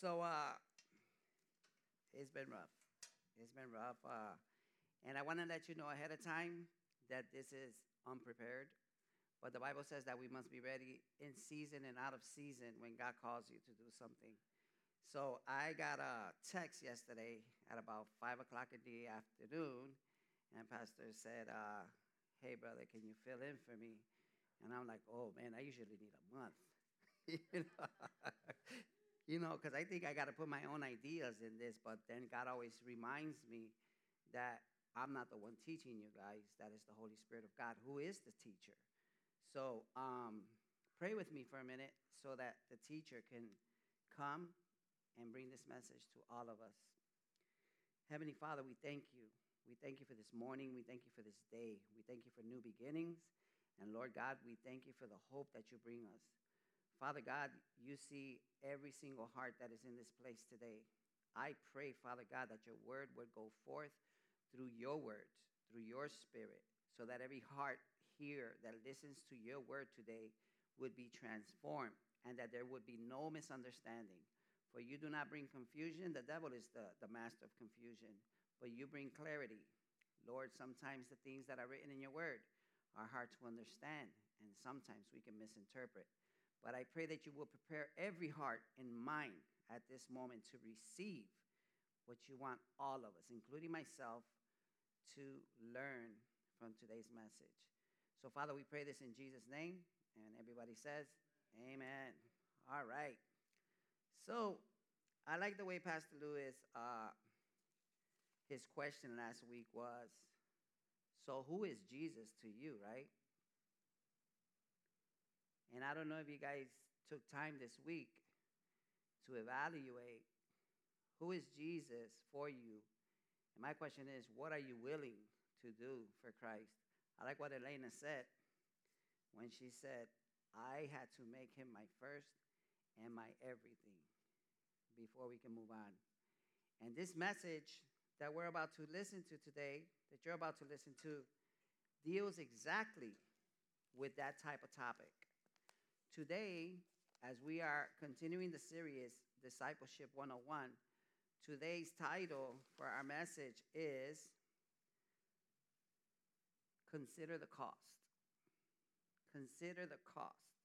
So uh, it's been rough. It's been rough. Uh, and I want to let you know ahead of time that this is unprepared. But the Bible says that we must be ready in season and out of season when God calls you to do something. So I got a text yesterday at about five o'clock in the afternoon, and Pastor said, uh, "Hey, brother, can you fill in for me?" And I'm like, "Oh man, I usually need a month." you know, you know, because I think I got to put my own ideas in this, but then God always reminds me that I'm not the one teaching you guys. That is the Holy Spirit of God who is the teacher. So um, pray with me for a minute so that the teacher can come and bring this message to all of us. Heavenly Father, we thank you. We thank you for this morning. We thank you for this day. We thank you for new beginnings. And Lord God, we thank you for the hope that you bring us. Father God, you see every single heart that is in this place today. I pray, Father God, that your word would go forth through your word, through your spirit, so that every heart here that listens to your word today would be transformed and that there would be no misunderstanding. For you do not bring confusion, the devil is the, the master of confusion, but you bring clarity. Lord, sometimes the things that are written in your word are hard to understand, and sometimes we can misinterpret. But I pray that you will prepare every heart and mind at this moment to receive what you want all of us, including myself, to learn from today's message. So, Father, we pray this in Jesus' name. And everybody says, Amen. All right. So, I like the way Pastor Lewis, uh, his question last week was, So, who is Jesus to you, right? And I don't know if you guys took time this week to evaluate who is Jesus for you and my question is, what are you willing to do for Christ? I like what Elena said when she said, I had to make him my first and my everything before we can move on. And this message that we're about to listen to today, that you're about to listen to, deals exactly with that type of topic. Today, as we are continuing the series, Discipleship 101, Today's title for our message is Consider the Cost. Consider the cost.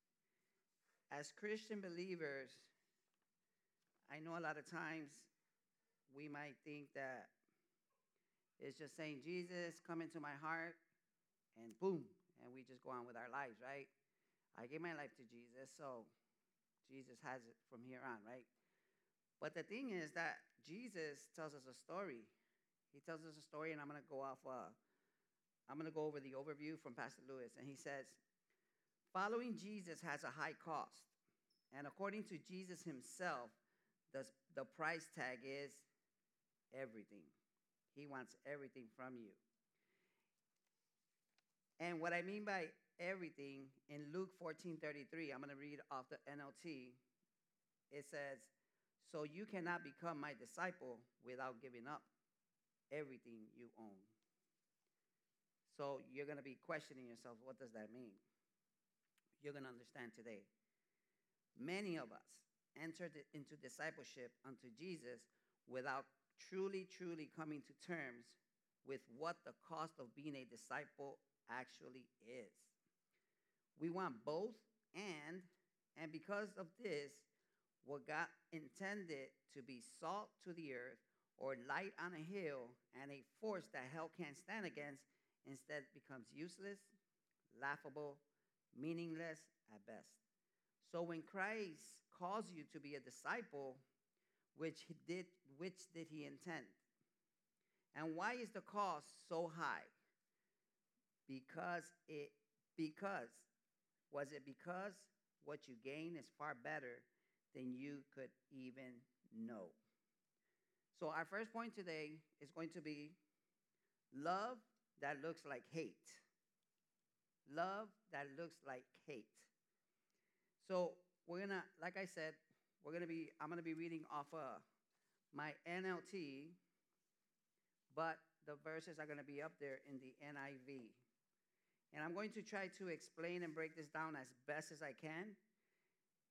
As Christian believers, I know a lot of times we might think that it's just saying, Jesus, come into my heart, and boom, and we just go on with our lives, right? I gave my life to Jesus, so Jesus has it from here on, right? But the thing is that Jesus tells us a story. He tells us a story, and I'm going to go off. Uh, I'm going to go over the overview from Pastor Lewis, and he says, "Following Jesus has a high cost, and according to Jesus himself, the the price tag is everything. He wants everything from you. And what I mean by everything in Luke 14:33, I'm going to read off the NLT. It says." So you cannot become my disciple without giving up everything you own. So you're going to be questioning yourself what does that mean? You're going to understand today. Many of us entered into discipleship unto Jesus without truly, truly coming to terms with what the cost of being a disciple actually is. We want both, and and because of this, what God intended to be salt to the earth or light on a hill and a force that hell can't stand against instead becomes useless, laughable, meaningless at best. So when Christ calls you to be a disciple, which he did which did he intend? And why is the cost so high? Because it because was it because what you gain is far better than you could even know. So, our first point today is going to be love that looks like hate. Love that looks like hate. So, we're going to, like I said, we're going to be, I'm going to be reading off uh, my NLT, but the verses are going to be up there in the NIV. And I'm going to try to explain and break this down as best as I can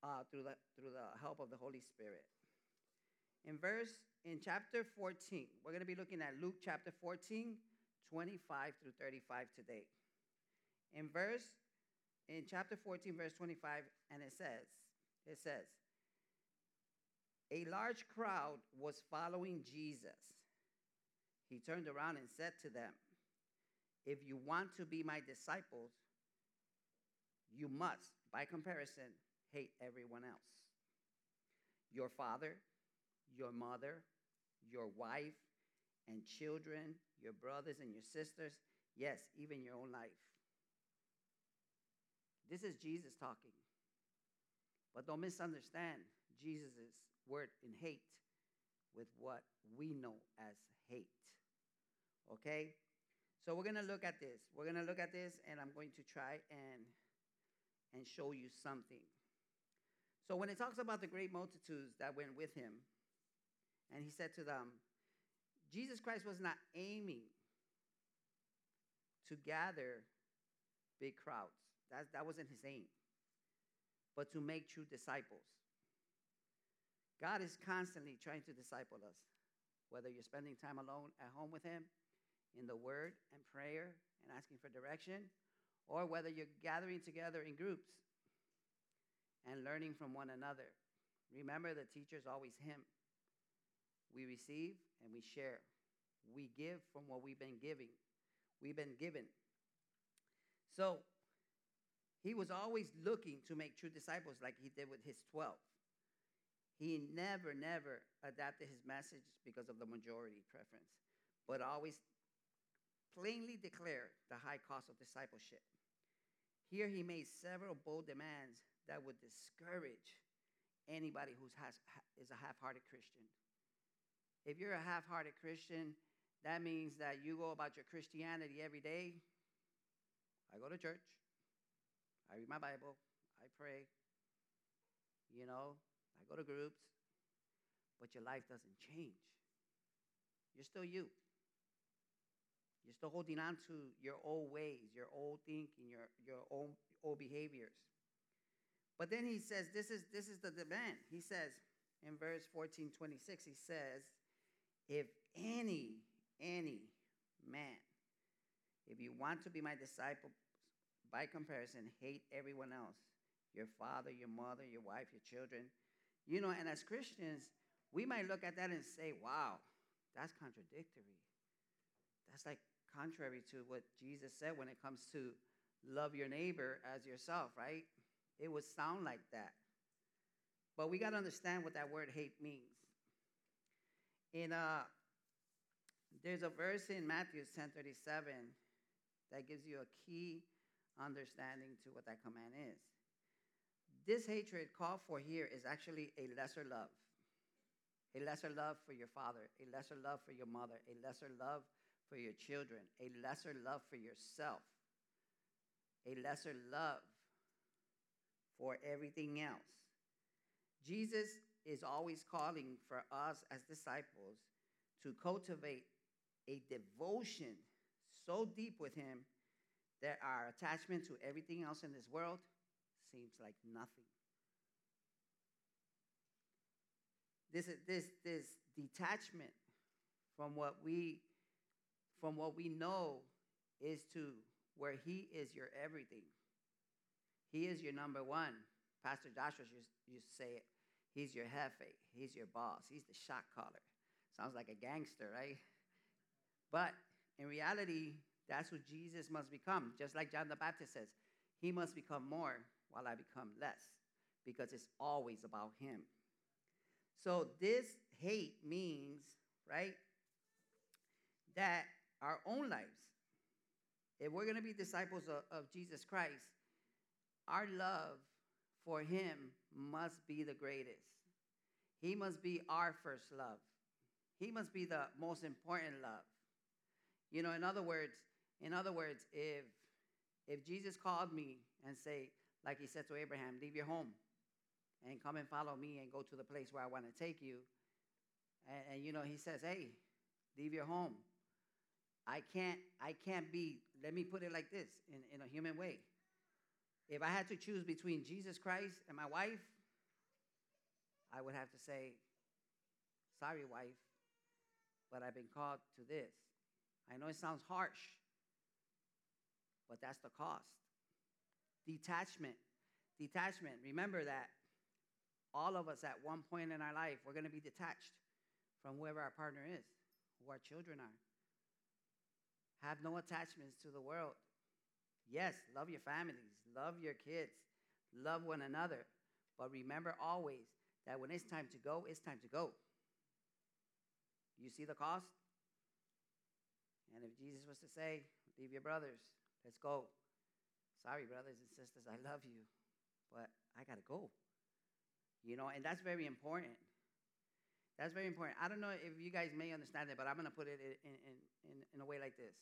uh, through, the, through the help of the Holy Spirit. in verse in chapter 14. We're going to be looking at Luke chapter 14, 25 through 35 today. In verse in chapter 14 verse 25 and it says it says a large crowd was following Jesus. He turned around and said to them, If you want to be my disciples, you must, by comparison, hate everyone else. Your father, your mother, your wife, and children, your brothers and your sisters, yes, even your own life. This is Jesus talking. But don't misunderstand Jesus' word in hate with what we know as hate. Okay? So we're going to look at this. We're going to look at this and I'm going to try and and show you something. So when it talks about the great multitudes that went with him, and he said to them, Jesus Christ was not aiming to gather big crowds. That, that wasn't his aim, but to make true disciples. God is constantly trying to disciple us, whether you're spending time alone at home with him, in the word and prayer and asking for direction, or whether you're gathering together in groups and learning from one another. Remember, the teacher is always Him. We receive and we share. We give from what we've been giving. We've been given. So, he was always looking to make true disciples like he did with his 12. He never, never adapted his message because of the majority preference, but always plainly declared the high cost of discipleship. Here he made several bold demands that would discourage anybody who is is a half hearted Christian. If you're a half hearted Christian, that means that you go about your Christianity every day. I go to church, I read my Bible, I pray, you know, I go to groups, but your life doesn't change. You're still you. You're still holding on to your old ways, your old thinking, your, your old, behaviors. But then he says, this is, this is the demand. He says in verse 14, 26, he says, if any, any man, if you want to be my disciple, by comparison, hate everyone else, your father, your mother, your wife, your children, you know, and as Christians, we might look at that and say, wow, that's contradictory. That's like contrary to what Jesus said when it comes to love your neighbor as yourself, right? It would sound like that. But we got to understand what that word hate means. In uh, there's a verse in Matthew 10:37 that gives you a key understanding to what that command is. This hatred called for here is actually a lesser love. A lesser love for your father, a lesser love for your mother, a lesser love for your children, a lesser love for yourself, a lesser love for everything else. Jesus is always calling for us as disciples to cultivate a devotion so deep with Him that our attachment to everything else in this world seems like nothing. This, is this, this detachment from what we from what we know is to where He is your everything. He is your number one. Pastor Joshua used, used to say it. He's your jefe. He's your boss. He's the shot caller. Sounds like a gangster, right? But in reality, that's what Jesus must become. Just like John the Baptist says, He must become more while I become less, because it's always about Him. So this hate means, right, that our own lives. If we're going to be disciples of, of Jesus Christ, our love for him must be the greatest. He must be our first love. He must be the most important love. You know, in other words, in other words, if if Jesus called me and say, like he said to Abraham, leave your home and come and follow me and go to the place where I want to take you. And, and you know, he says, hey, leave your home I can't, I can't be, let me put it like this in, in a human way. If I had to choose between Jesus Christ and my wife, I would have to say Sorry, wife, but I've been called to this. I know it sounds harsh, but that's the cost. Detachment. Detachment. Remember that all of us at one point in our life, we're going to be detached from whoever our partner is, who our children are. Have no attachments to the world. Yes, love your families, love your kids, love one another. But remember always that when it's time to go, it's time to go. You see the cost? And if Jesus was to say, Leave your brothers, let's go. Sorry, brothers and sisters, I love you, but I got to go. You know, and that's very important. That's very important. I don't know if you guys may understand it, but I'm going to put it in, in, in, in a way like this.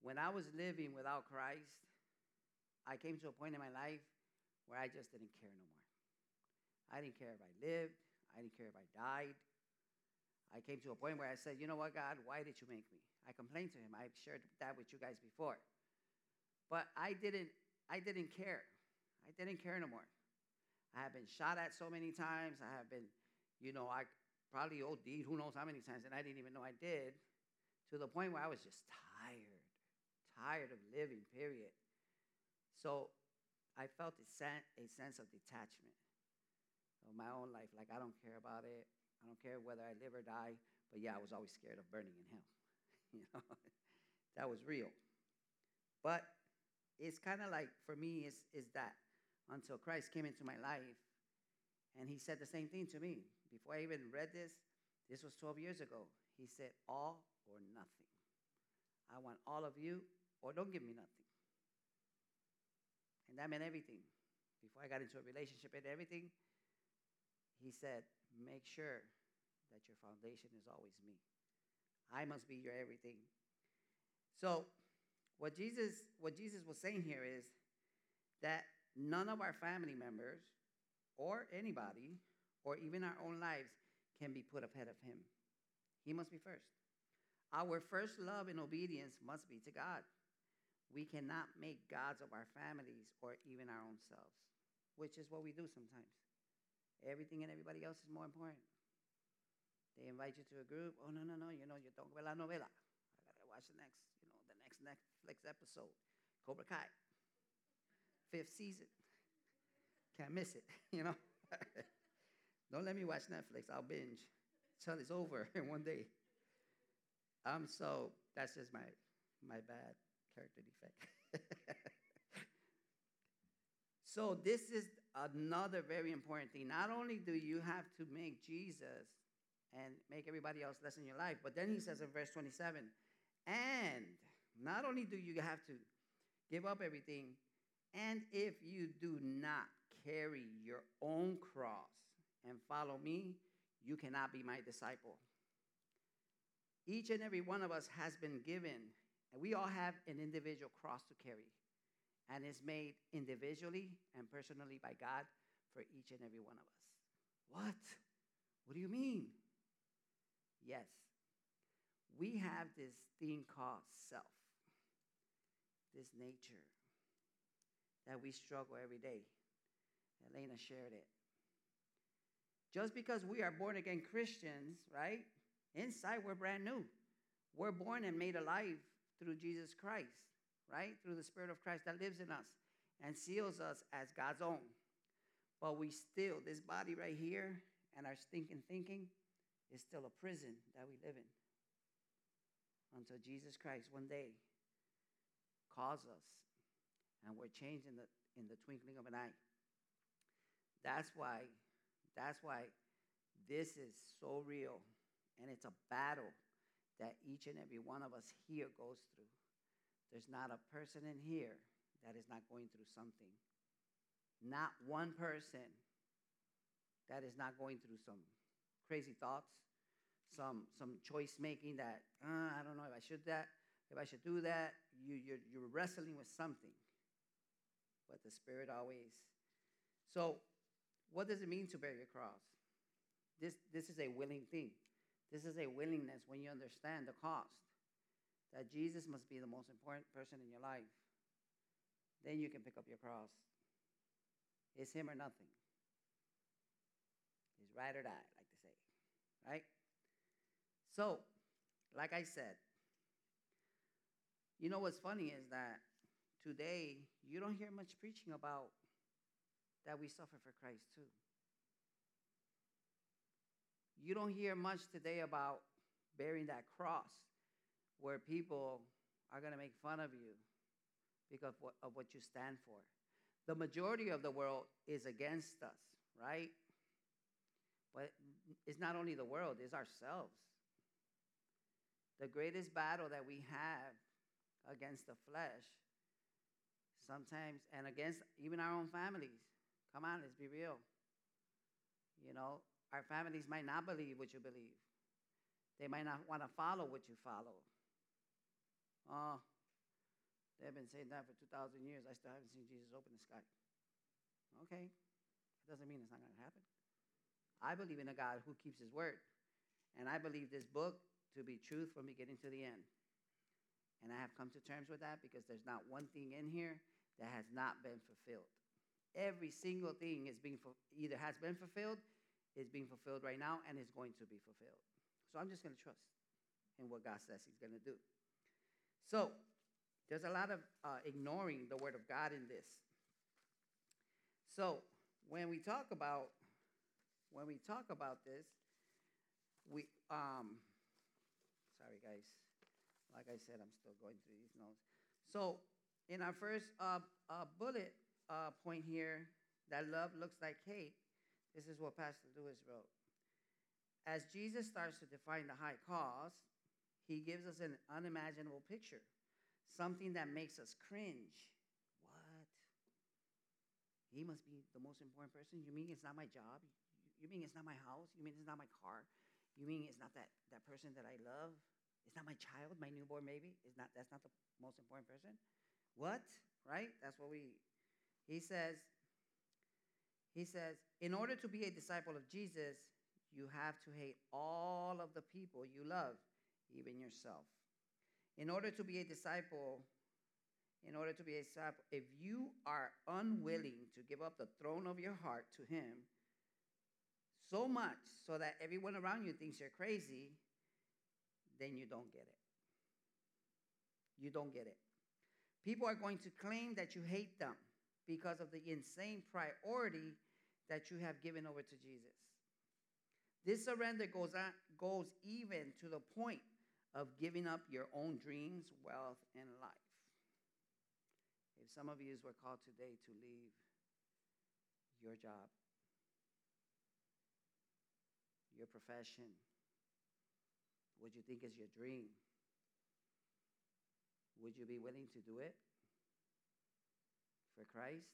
When I was living without Christ, I came to a point in my life where I just didn't care no more. I didn't care if I lived, I didn't care if I died. I came to a point where I said, You know what, God, why did you make me? I complained to him. I've shared that with you guys before. But I didn't I didn't care. I didn't care no more. I have been shot at so many times. I have been, you know, I probably OD'd who knows how many times, and I didn't even know I did, to the point where I was just tired, tired of living, period. So I felt a, sen- a sense of detachment of my own life. Like, I don't care about it. I don't care whether I live or die. But yeah, I was always scared of burning in hell. you know, that was real. But it's kind of like for me is is that until Christ came into my life, and He said the same thing to me before I even read this. This was 12 years ago. He said, "All or nothing. I want all of you, or don't give me nothing." And that meant everything. Before I got into a relationship and everything, He said, "Make sure that your foundation is always me." I must be your everything. So, what Jesus, what Jesus was saying here is that none of our family members or anybody or even our own lives can be put ahead of him. He must be first. Our first love and obedience must be to God. We cannot make gods of our families or even our own selves, which is what we do sometimes. Everything and everybody else is more important. They invite you to a group. Oh no, no, no! You know, you don't ver la novela. I gotta watch the next, you know, the next Netflix episode, Cobra Kai, fifth season. Can't miss it. You know. don't let me watch Netflix. I'll binge until it's over in one day. Um, so that's just my my bad character defect. so this is another very important thing. Not only do you have to make Jesus and make everybody else less in your life. But then he says in verse 27 and not only do you have to give up everything, and if you do not carry your own cross and follow me, you cannot be my disciple. Each and every one of us has been given, and we all have an individual cross to carry, and it's made individually and personally by God for each and every one of us. What? What do you mean? Yes. We have this thing called self, this nature that we struggle every day. Elena shared it. Just because we are born again Christians, right? Inside, we're brand new. We're born and made alive through Jesus Christ, right? Through the Spirit of Christ that lives in us and seals us as God's own. But we still, this body right here and our stinking thinking, is still a prison that we live in until Jesus Christ one day calls us and we're changed in the, in the twinkling of an eye. That's why, that's why this is so real and it's a battle that each and every one of us here goes through. There's not a person in here that is not going through something. Not one person that is not going through some crazy thoughts, some some choice making that uh, I don't know if I should that if I should do that. You you're, you're wrestling with something, but the Spirit always. So, what does it mean to bear your cross? This this is a willing thing. This is a willingness when you understand the cost that Jesus must be the most important person in your life. Then you can pick up your cross. It's him or nothing. It's ride or die, like they say, right? So, like I said, you know what's funny is that today you don't hear much preaching about that we suffer for Christ too. You don't hear much today about bearing that cross where people are going to make fun of you because of what, you stand for. The majority of the world is against us, right? But it's not only the world, it's ourselves. The greatest battle that we have against the flesh, sometimes, and against even our own families. Come on, let's be real. You know, our families might not believe what you believe. They might not want to follow what you follow. Oh, they've been saying that for 2,000 years. I still haven't seen Jesus open the sky. Okay, it doesn't mean it's not going to happen. I believe in a God who keeps his word. And I believe this book to be truth from beginning to the end. And I have come to terms with that because there's not one thing in here that has not been fulfilled. Every single thing is being either has been fulfilled, is being fulfilled right now, and is going to be fulfilled. So I'm just going to trust in what God says He's going to do. So there's a lot of uh, ignoring the Word of God in this. So when we talk about when we talk about this, we um, sorry guys, like I said, I'm still going through these notes. So in our first uh, uh, bullet uh, point here, that love looks like hate. This is what Pastor Lewis wrote. As Jesus starts to define the high cost, he gives us an unimaginable picture, something that makes us cringe. What? He must be the most important person? You mean it's not my job? You mean it's not my house? You mean it's not my car? You mean it's not that, that person that I love? It's not my child, my newborn baby? Is not that's not the most important person? What? Right? That's what we he says, he says, in order to be a disciple of Jesus, you have to hate all of the people you love, even yourself. In order to be a disciple, in order to be a disciple, if you are unwilling to give up the throne of your heart to Him so much so that everyone around you thinks you're crazy, then you don't get it. You don't get it. People are going to claim that you hate them because of the insane priority that you have given over to Jesus. This surrender goes, on, goes even to the point of giving up your own dreams, wealth, and life. If some of you were called today to leave your job, your profession, what you think is your dream, would you be willing to do it for Christ?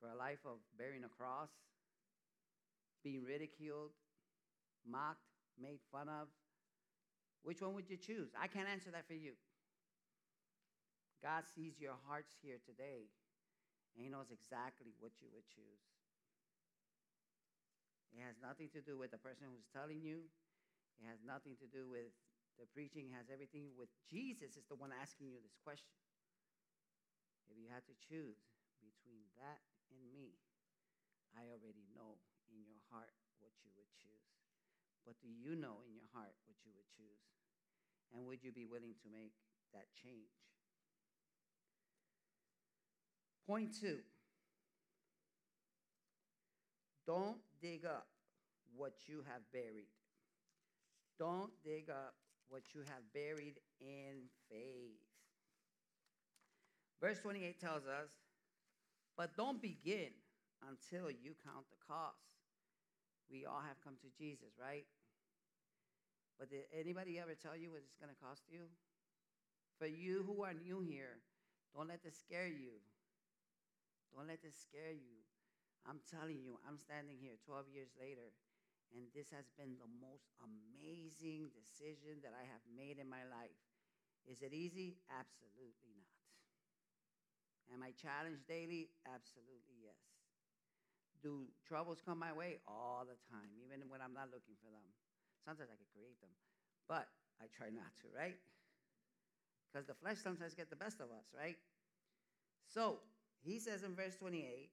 For a life of bearing a cross? being ridiculed, mocked, made fun of? Which one would you choose? I can't answer that for you. God sees your hearts here today, and He knows exactly what you would choose. It has nothing to do with the person who's telling you. It has nothing to do with the preaching. It has everything with Jesus is the one asking you this question. If you had to choose between that and me, I already know in your heart what you would choose. But do you know in your heart what you would choose? And would you be willing to make that change? Point two don't dig up what you have buried. Don't dig up what you have buried in faith. Verse 28 tells us, but don't begin until you count the cost. We all have come to Jesus, right? But did anybody ever tell you what it's going to cost you? For you who are new here, don't let this scare you. Don't let this scare you. I'm telling you, I'm standing here 12 years later, and this has been the most amazing decision that I have made in my life. Is it easy? Absolutely not. Am I challenged daily? Absolutely yes. Do troubles come my way? All the time, even when I'm not looking for them. Sometimes I can create them, but I try not to, right? Because the flesh sometimes gets the best of us, right? So he says in verse 28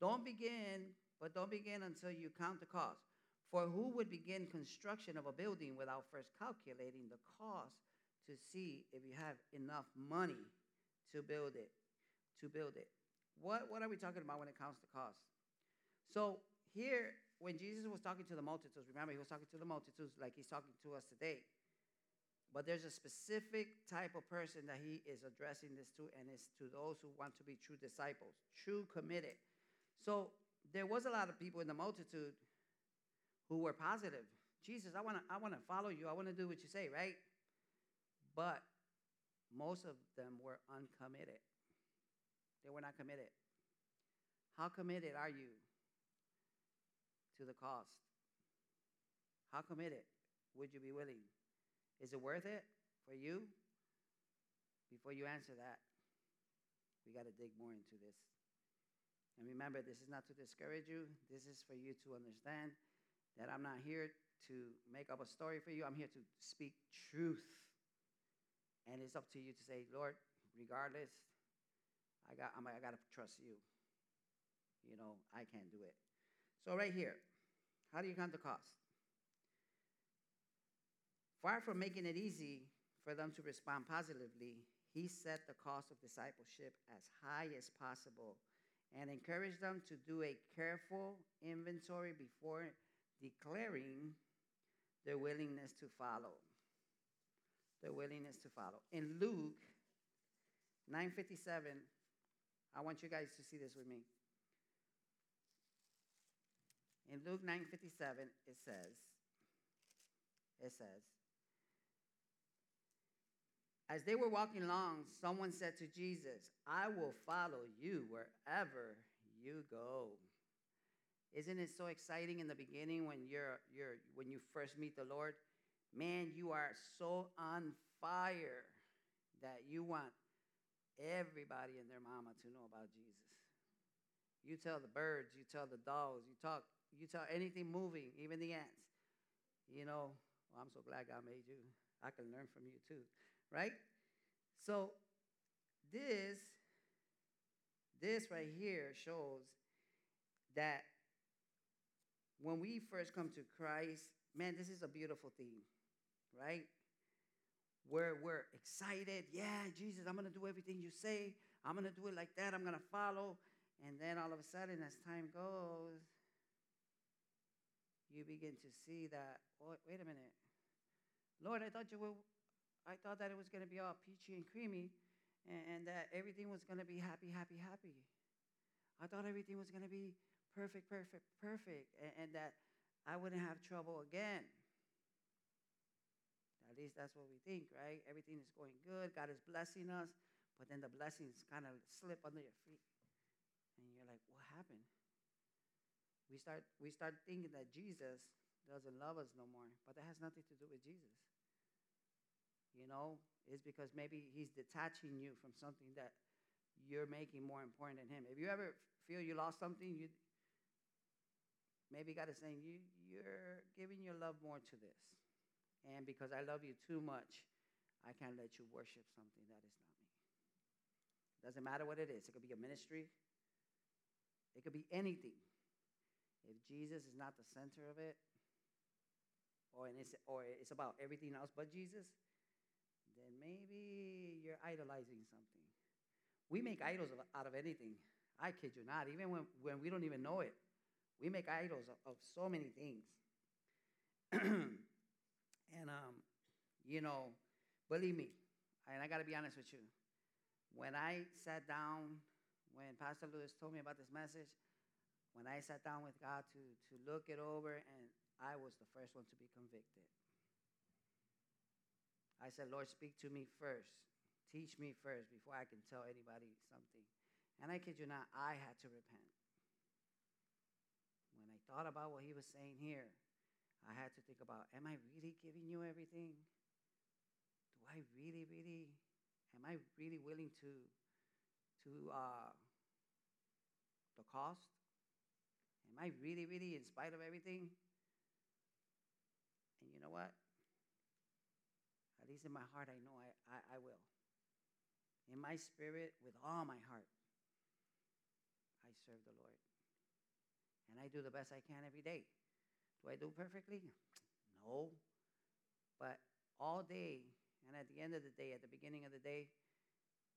don't begin, but don't begin until you count the cost. For who would begin construction of a building without first calculating the cost to see if you have enough money to build it? To build it. What, what are we talking about when it comes to cost? So here, when Jesus was talking to the multitudes, remember he was talking to the multitudes like he's talking to us today. But there's a specific type of person that he is addressing this to, and it's to those who want to be true disciples, true committed. So there was a lot of people in the multitude who were positive. Jesus, I want to I want to follow you. I want to do what you say, right? But most of them were uncommitted. They were not committed. How committed are you to the cost? How committed would you be willing? Is it worth it for you? Before you answer that, we got to dig more into this. And remember, this is not to discourage you. This is for you to understand that I'm not here to make up a story for you. I'm here to speak truth. And it's up to you to say, Lord, regardless, I got I'm, I got to trust you. You know, I can't do it. So right here, how do you count the cost? Far from making it easy for them to respond positively, he set the cost of discipleship as high as possible and encouraged them to do a careful inventory before declaring their willingness to follow. Their willingness to follow. In Luke 9:57, I want you guys to see this with me. In Luke 9:57, it says, it says, as they were walking along, someone said to Jesus, I will follow you wherever you go. Isn't it so exciting in the beginning when you're, you're when you first meet the Lord? Man, you are so on fire that you want everybody and their mama to know about Jesus. You tell the birds, you tell the dogs, you talk, you tell anything moving, even the ants. You know, well, I'm so glad God made you. I can learn from you too right? So this this right here shows that when we first come to Christ, man, this is a beautiful thing, right? Where we're excited, yeah, Jesus, I'm gonna do everything you say. I'm gonna do it like that. I'm gonna follow. And then all of a sudden, as time goes, you begin to see that, oh, wait a minute. Lord, I thought you were I thought that it was going to be all peachy and creamy and, and that everything was going to be happy, happy, happy. I thought everything was going to be perfect, perfect, perfect, and, and that I wouldn't have trouble again. At least that's what we think, right? Everything is going good. God is blessing us, but then the blessings kind of slip under your feet. And you're like, what happened? We start, we start thinking that Jesus doesn't love us no more, but that has nothing to do with Jesus you know, it's because maybe he's detaching you from something that you're making more important than him. If you ever feel you lost something, you maybe God is saying you you're giving your love more to this. And because I love you too much, I can't let you worship something that is not me. Doesn't matter what it is. It could be a ministry. It could be anything. If Jesus is not the center of it, or it's, or it's about everything else but Jesus, then maybe you're idolizing something. We make idols out of anything. I kid you not. Even when, when we don't even know it, we make idols of, of so many things. and, um, you know, believe me, and I got to be honest with you. When I sat down, when Pastor Lewis told me about this message, when I sat down with God to, to look it over, and I was the first one to be convicted. I said, Lord, speak to me first. Teach me first before I can tell anybody something. And I kid you not, I had to repent. When I thought about what he was saying here, I had to think about, am I really giving you everything? Do I really, really, am I really willing to, to, uh, the cost? Am I really, really, in spite of everything? And you know what? At least in my heart, I know I, I, I will. In my spirit, with all my heart, I serve the Lord. And I do the best I can every day. Do I do perfectly? No. But all day, and at the end of the day, at the beginning of the day,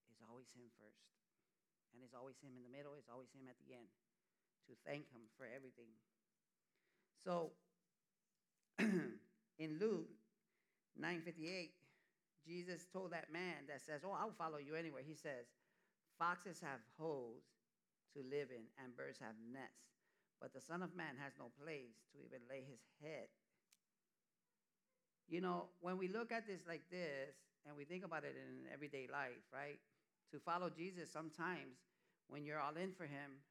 it's always Him first. And it's always Him in the middle, it's always Him at the end to thank Him for everything. So, in Luke 9:58, Jesus told that man that says, "Oh, I'll follow you anywhere." He says, "Foxes have holes to live in, and birds have nests, but the Son of Man has no place to even lay his head." You know, when we look at this like this, and we think about it in everyday life, right? To follow Jesus, sometimes when you're all in for Him,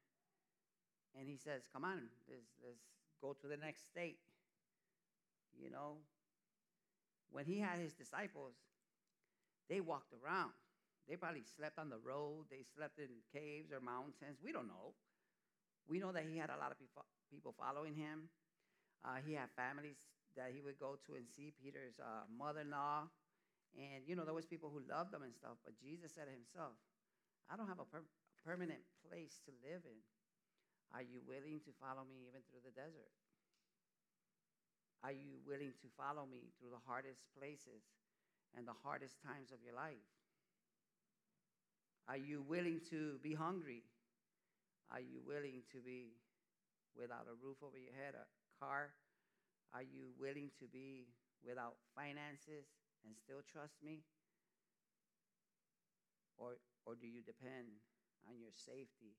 and He says, "Come on, let's let's go to the next state," you know, when he had his disciples, they walked around. They probably slept on the road, they slept in caves or mountains. We don't know. We know that he had a lot of people following him. Uh, he had families that he would go to and see Peter's uh, mother in law. And, you know, there was people who loved him and stuff. But Jesus said himself, I don't have a per- permanent place to live in. Are you willing to follow me even through the desert? Are you willing to follow me through the hardest places and the hardest times of your life? Are you willing to be hungry? Are you willing to be without a roof over your head, a car? Are you willing to be without finances and still trust me? Or, or do you depend on your safety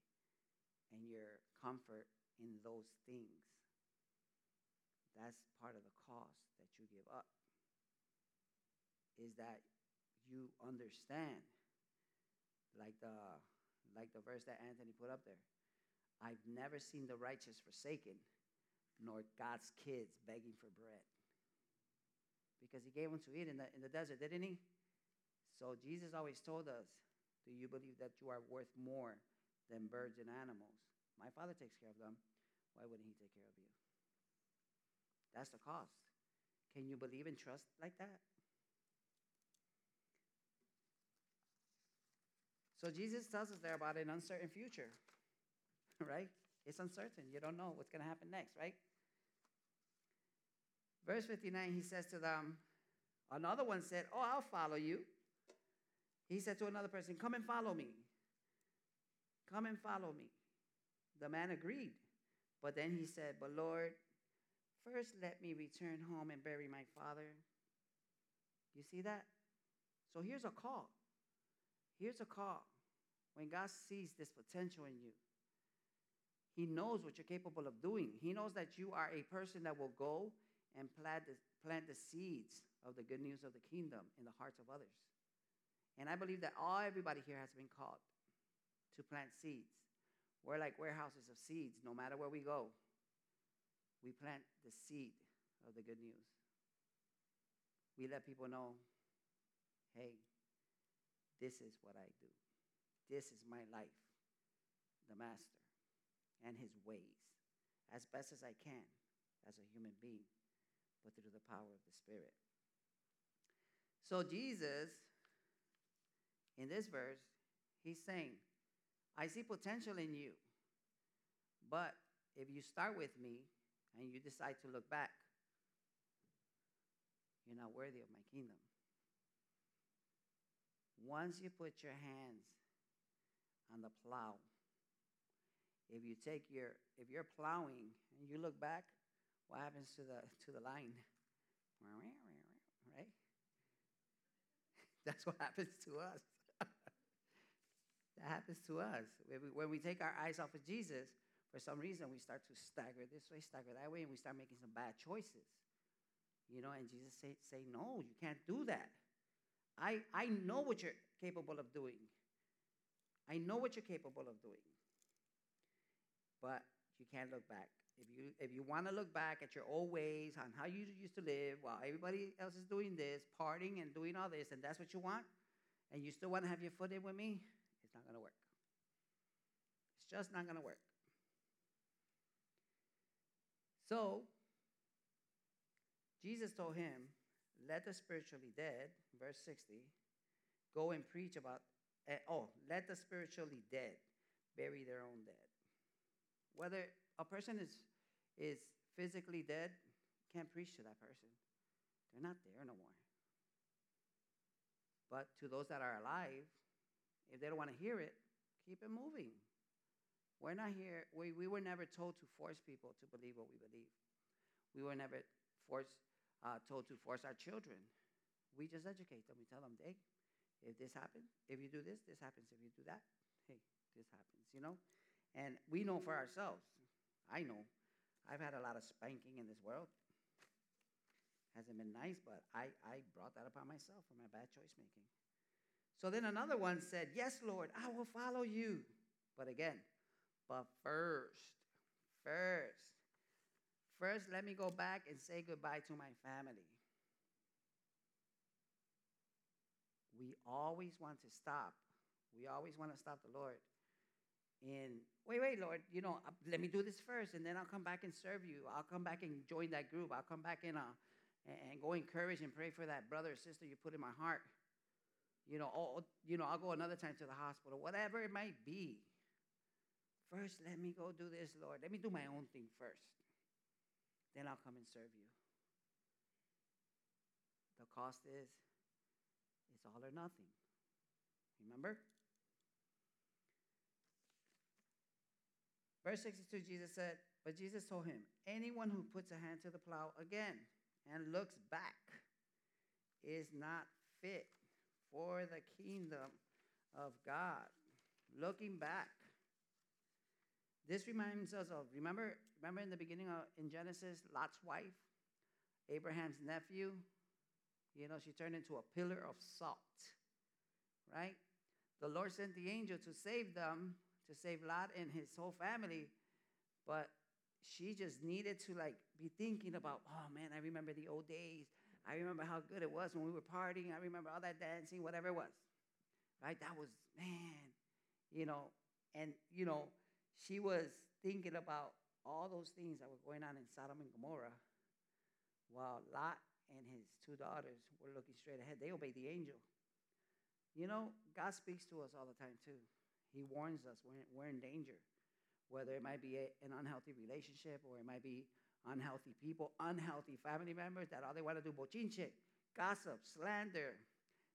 and your comfort in those things? That's part of the cost that you give up. Is that you understand, like the like the verse that Anthony put up there. I've never seen the righteous forsaken, nor God's kids begging for bread. Because he gave them to eat in the, in the desert, didn't he? So Jesus always told us, Do you believe that you are worth more than birds and animals? My father takes care of them. Why wouldn't he take care of you? That's the cost. Can you believe and trust like that? So Jesus tells us there about an uncertain future, right? It's uncertain. You don't know what's going to happen next, right? Verse 59, he says to them, Another one said, Oh, I'll follow you. He said to another person, Come and follow me. Come and follow me. The man agreed. But then he said, But Lord, First, let me return home and bury my father. You see that? So here's a call. Here's a call. When God sees this potential in you, He knows what you're capable of doing. He knows that you are a person that will go and plant the, plant the seeds of the good news of the kingdom in the hearts of others. And I believe that all everybody here has been called to plant seeds. We're like warehouses of seeds no matter where we go we plant the seed of the good news. We let people know hey, this is what I do. This is my life, the Master, and his ways, as best as I can as a human being, but through the power of the Spirit. So, Jesus, in this verse, he's saying, I see potential in you, but if you start with me, and you decide to look back, you're not worthy of my kingdom. Once you put your hands on the plow, if you take your if you're plowing and you look back, what happens to the to the line? Right? That's what happens to us. that happens to us. When we, when we take our eyes off of Jesus, for some reason we start to stagger this way, stagger that way, and we start making some bad choices. You know, and Jesus say, say, no, you can't do that. I, I know what you're capable of doing. I know what you're capable of doing. But you can't look back. If you if you want to look back at your old ways on how you used to live while everybody else is doing this, partying and doing all this, and that's what you want, and you still want to have your foot in with me, it's not going to work. It's just not going to work. So, Jesus told him, Let the spiritually dead, verse 60, go and preach about, uh, oh, let the spiritually dead bury their own dead. Whether a person is, is physically dead, can't preach to that person. They're not there no more. But to those that are alive, if they don't want to hear it, keep it moving. We're not here, we, we were never told to force people to believe what we believe. We were never forced, uh, told to force our children. We just educate them. We tell them, hey, if this happens, if you do this, this happens. If you do that, hey, this happens, you know? And we know for ourselves. I know. I've had a lot of spanking in this world. Hasn't been nice, but I, I brought that upon myself for my bad choice making. So then another one said, Yes, Lord, I will follow you. But again, but first, first, first, let me go back and say goodbye to my family. We always want to stop. We always want to stop the Lord. And wait, wait, Lord, you know, uh, let me do this first, and then I'll come back and serve you. I'll come back and join that group. I'll come back in uh, and go encourage and pray for that brother or sister you put in my heart. You know, oh, you know, I'll go another time to the hospital, whatever it might be. First, let me go do this, Lord. Let me do my own thing first. Then I'll come and serve you. The cost is it's all or nothing. Remember? Verse 62, Jesus said, But Jesus told him, Anyone who puts a hand to the plow again and looks back is not fit for the kingdom of God. Looking back. This reminds us of remember remember in the beginning of in Genesis Lot's wife, Abraham's nephew, you know, she turned into a pillar of salt. Right? The Lord sent the angel to save them, to save Lot and his whole family, but she just needed to like be thinking about, oh man, I remember the old days. I remember how good it was when we were partying. I remember all that dancing, whatever it was. Right? That was, man, you know, and, you know, she was thinking about all those things that were going on in Sodom and Gomorrah while Lot and his two daughters were looking straight ahead. They obeyed the angel. You know, God speaks to us all the time, too. He warns us we're, we're in danger whether it might be a, an unhealthy relationship or it might be unhealthy people, unhealthy family members that all they want to do bochinche, gossip, slander.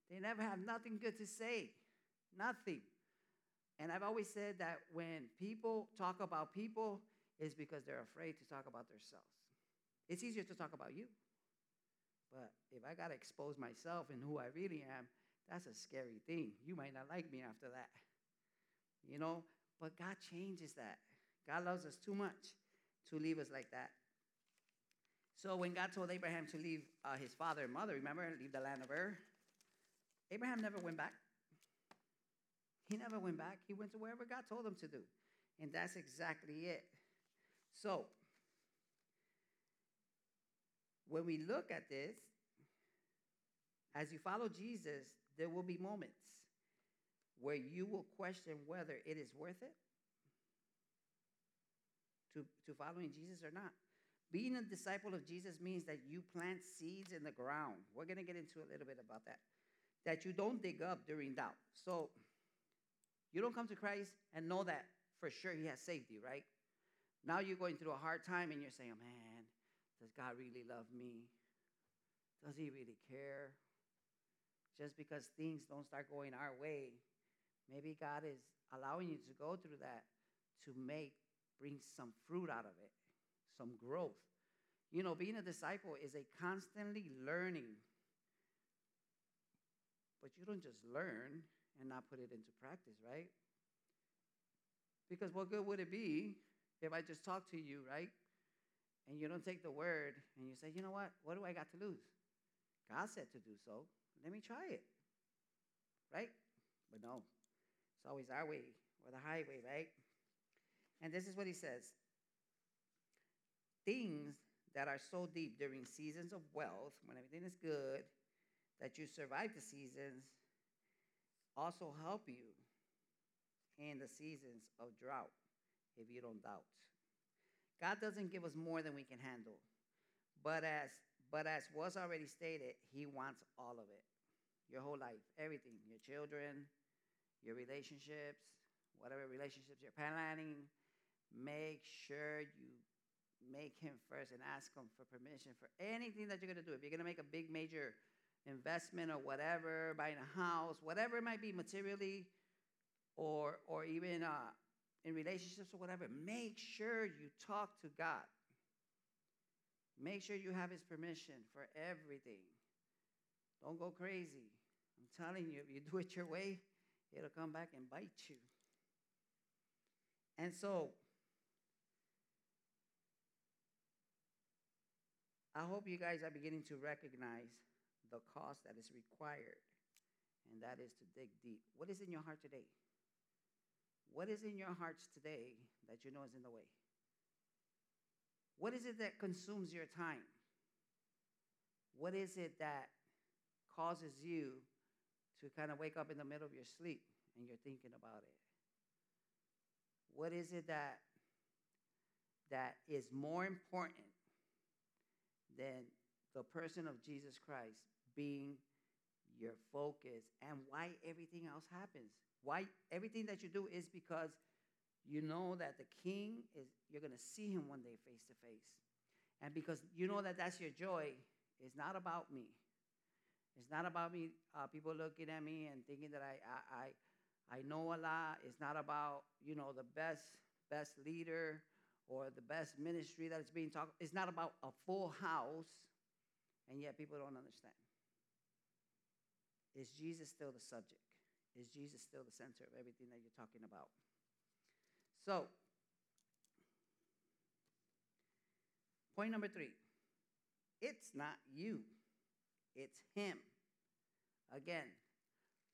They never have nothing good to say, nothing. And I've always said that when people talk about people, it's because they're afraid to talk about themselves. It's easier to talk about you. But if I got to expose myself and who I really am, that's a scary thing. You might not like me after that. You know, but God changes that. God loves us too much to leave us like that. So when God told Abraham to leave uh, his father and mother, remember, leave the land of Ur, Abraham never went back. He never went back. He went to wherever God told him to do. And that's exactly it. So, when we look at this, as you follow Jesus, there will be moments where you will question whether it is worth it to, to following Jesus or not. Being a disciple of Jesus means that you plant seeds in the ground. We're going to get into a little bit about that. That you don't dig up during doubt. So you don't come to Christ and know that for sure He has saved you, right? Now you're going through a hard time and you're saying, man, does God really love me? Does He really care? Just because things don't start going our way Maybe God is allowing you to go through that to make, bring some fruit out of it, some growth. You know, being a disciple is a constantly learning. But you don't just learn and not put it into practice, right? Because what good would it be if I just talk to you, right? And you don't take the word and you say, you know what? What do I got to lose? God said to do so. Let me try it. Right? But no, it's always our way or the highway, right? And this is what he says Things that are so deep during seasons of wealth, when everything is good, that you survive the seasons, also help you in the seasons of drought if you don't doubt. God doesn't give us more than we can handle. But as but as was already stated, he wants all of it. Your whole life, everything, your children, your relationships, whatever relationships you're planning, make sure you make him first and ask him for permission for anything that you're going to do. If you're going to make a big major investment or whatever, buying a house, whatever it might be materially or or even uh, in relationships or whatever, make sure you talk to God. Make sure you have his permission for everything. Don't go crazy. I'm telling you, if you do it your way, it'll come back and bite you. And so, I hope you guys are beginning to recognize the cost that is required, and that is to dig deep. What is in your heart today? What is in your hearts today that you know is in the way? What is it that consumes your time? What is it that causes you to kind of wake up in the middle of your sleep and you're thinking about it? What is it that that is more important than the person of Jesus Christ being your focus and why everything else happens. Why everything that you do is because you know that the king is you're going to see him one day face to face. And because you know that that's your joy, it's not about me. It's not about me uh, people looking at me and thinking that I, I I I know a lot. It's not about, you know, the best best leader or the best ministry that is being talked. It's not about a full house, and yet people don't understand. Is Jesus still the subject? Is Jesus still the center of everything that you're talking about? So, point number three it's not you, it's him. Again,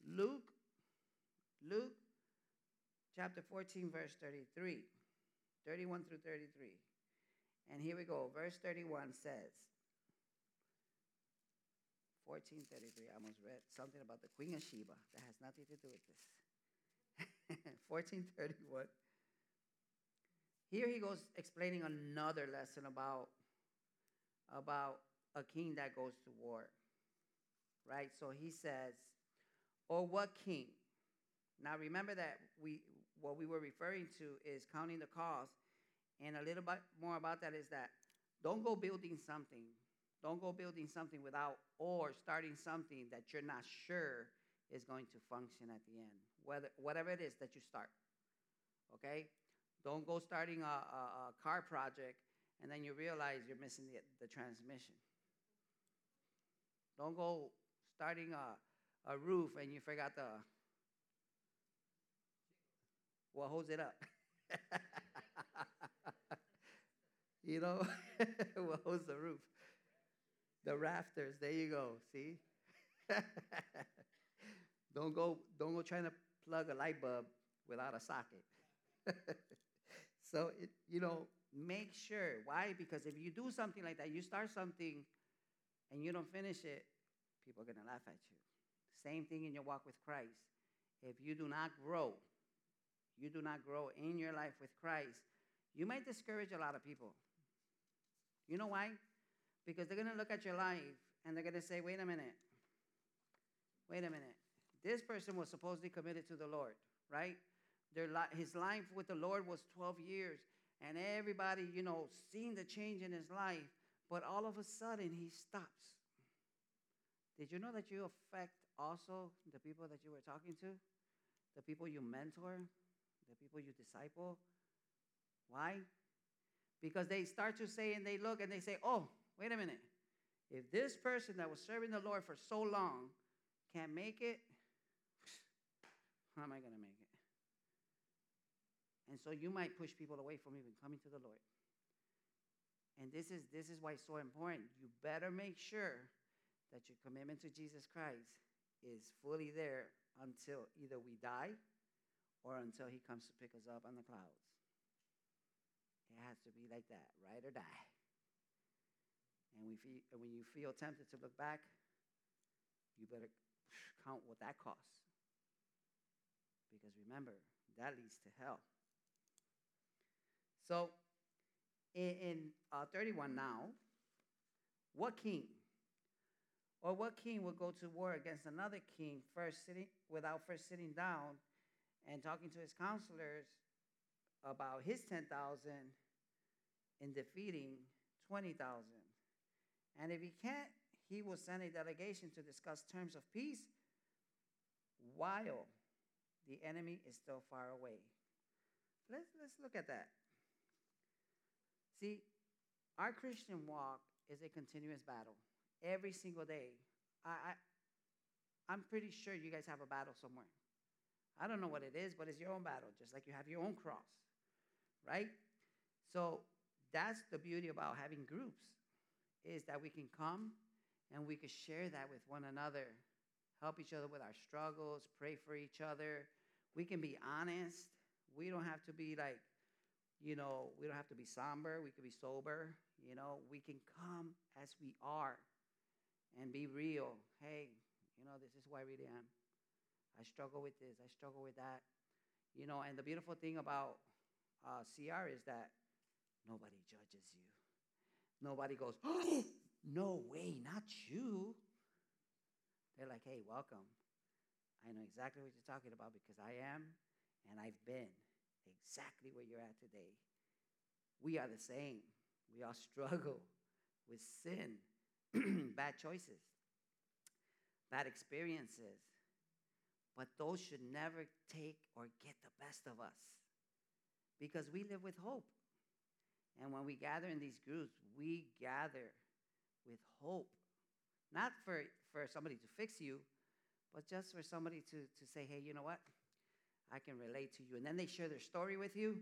Luke, Luke chapter 14, verse 33. 31 through 33. And here we go. Verse 31 says, 1433, I almost read something about the Queen of Sheba. That has nothing to do with this. 1431. Here he goes explaining another lesson about, about a king that goes to war. Right? So he says, or what king? Now remember that we what we were referring to is counting the cost. And a little bit more about that is that don't go building something. Don't go building something without or starting something that you're not sure is going to function at the end, whether, whatever it is that you start. Okay? Don't go starting a, a, a car project and then you realize you're missing the, the transmission. Don't go starting a, a roof and you forgot the what holds it up? you know, what holds the roof? The rafters. There you go. See? don't go. Don't go trying to plug a light bulb without a socket. so it, you know, make sure. Why? Because if you do something like that, you start something, and you don't finish it, people are gonna laugh at you. Same thing in your walk with Christ. If you do not grow, you do not grow in your life with Christ, you might discourage a lot of people. You know why? Because they're going to look at your life and they're going to say, wait a minute. Wait a minute. This person was supposedly committed to the Lord, right? Their li- his life with the Lord was 12 years, and everybody, you know, seen the change in his life, but all of a sudden he stops. Did you know that you affect also the people that you were talking to? The people you mentor, the people you disciple. Why? Because they start to say and they look and they say, oh, wait a minute. If this person that was serving the Lord for so long can't make it, how am I going to make it? And so you might push people away from even coming to the Lord. And this is this is why it's so important. You better make sure that your commitment to Jesus Christ is fully there until either we die or until he comes to pick us up on the clouds. It has to be like that, ride or die. And we feel, when you feel tempted to look back, you better count what that costs. Because remember, that leads to hell. So, in, in uh, 31 now, what king or what king would go to war against another king first sitting without first sitting down and talking to his counselors about his 10,000 in defeating 20,000. And if he can't, he will send a delegation to discuss terms of peace while the enemy is still far away. Let's, let's look at that. See, our Christian walk is a continuous battle every single day. I, I, I'm pretty sure you guys have a battle somewhere. I don't know what it is, but it's your own battle, just like you have your own cross, right? So that's the beauty about having groups, is that we can come and we can share that with one another, help each other with our struggles, pray for each other. We can be honest. We don't have to be like, you know, we don't have to be somber. We can be sober. You know, we can come as we are and be real. Hey, you know, this is who I really am. I struggle with this. I struggle with that. You know, and the beautiful thing about uh, CR is that nobody judges you. Nobody goes, oh, no way, not you. They're like, hey, welcome. I know exactly what you're talking about because I am and I've been exactly where you're at today. We are the same. We all struggle with sin, bad choices, bad experiences. But those should never take or get the best of us because we live with hope. And when we gather in these groups, we gather with hope. Not for, for somebody to fix you, but just for somebody to, to say, hey, you know what? I can relate to you. And then they share their story with you,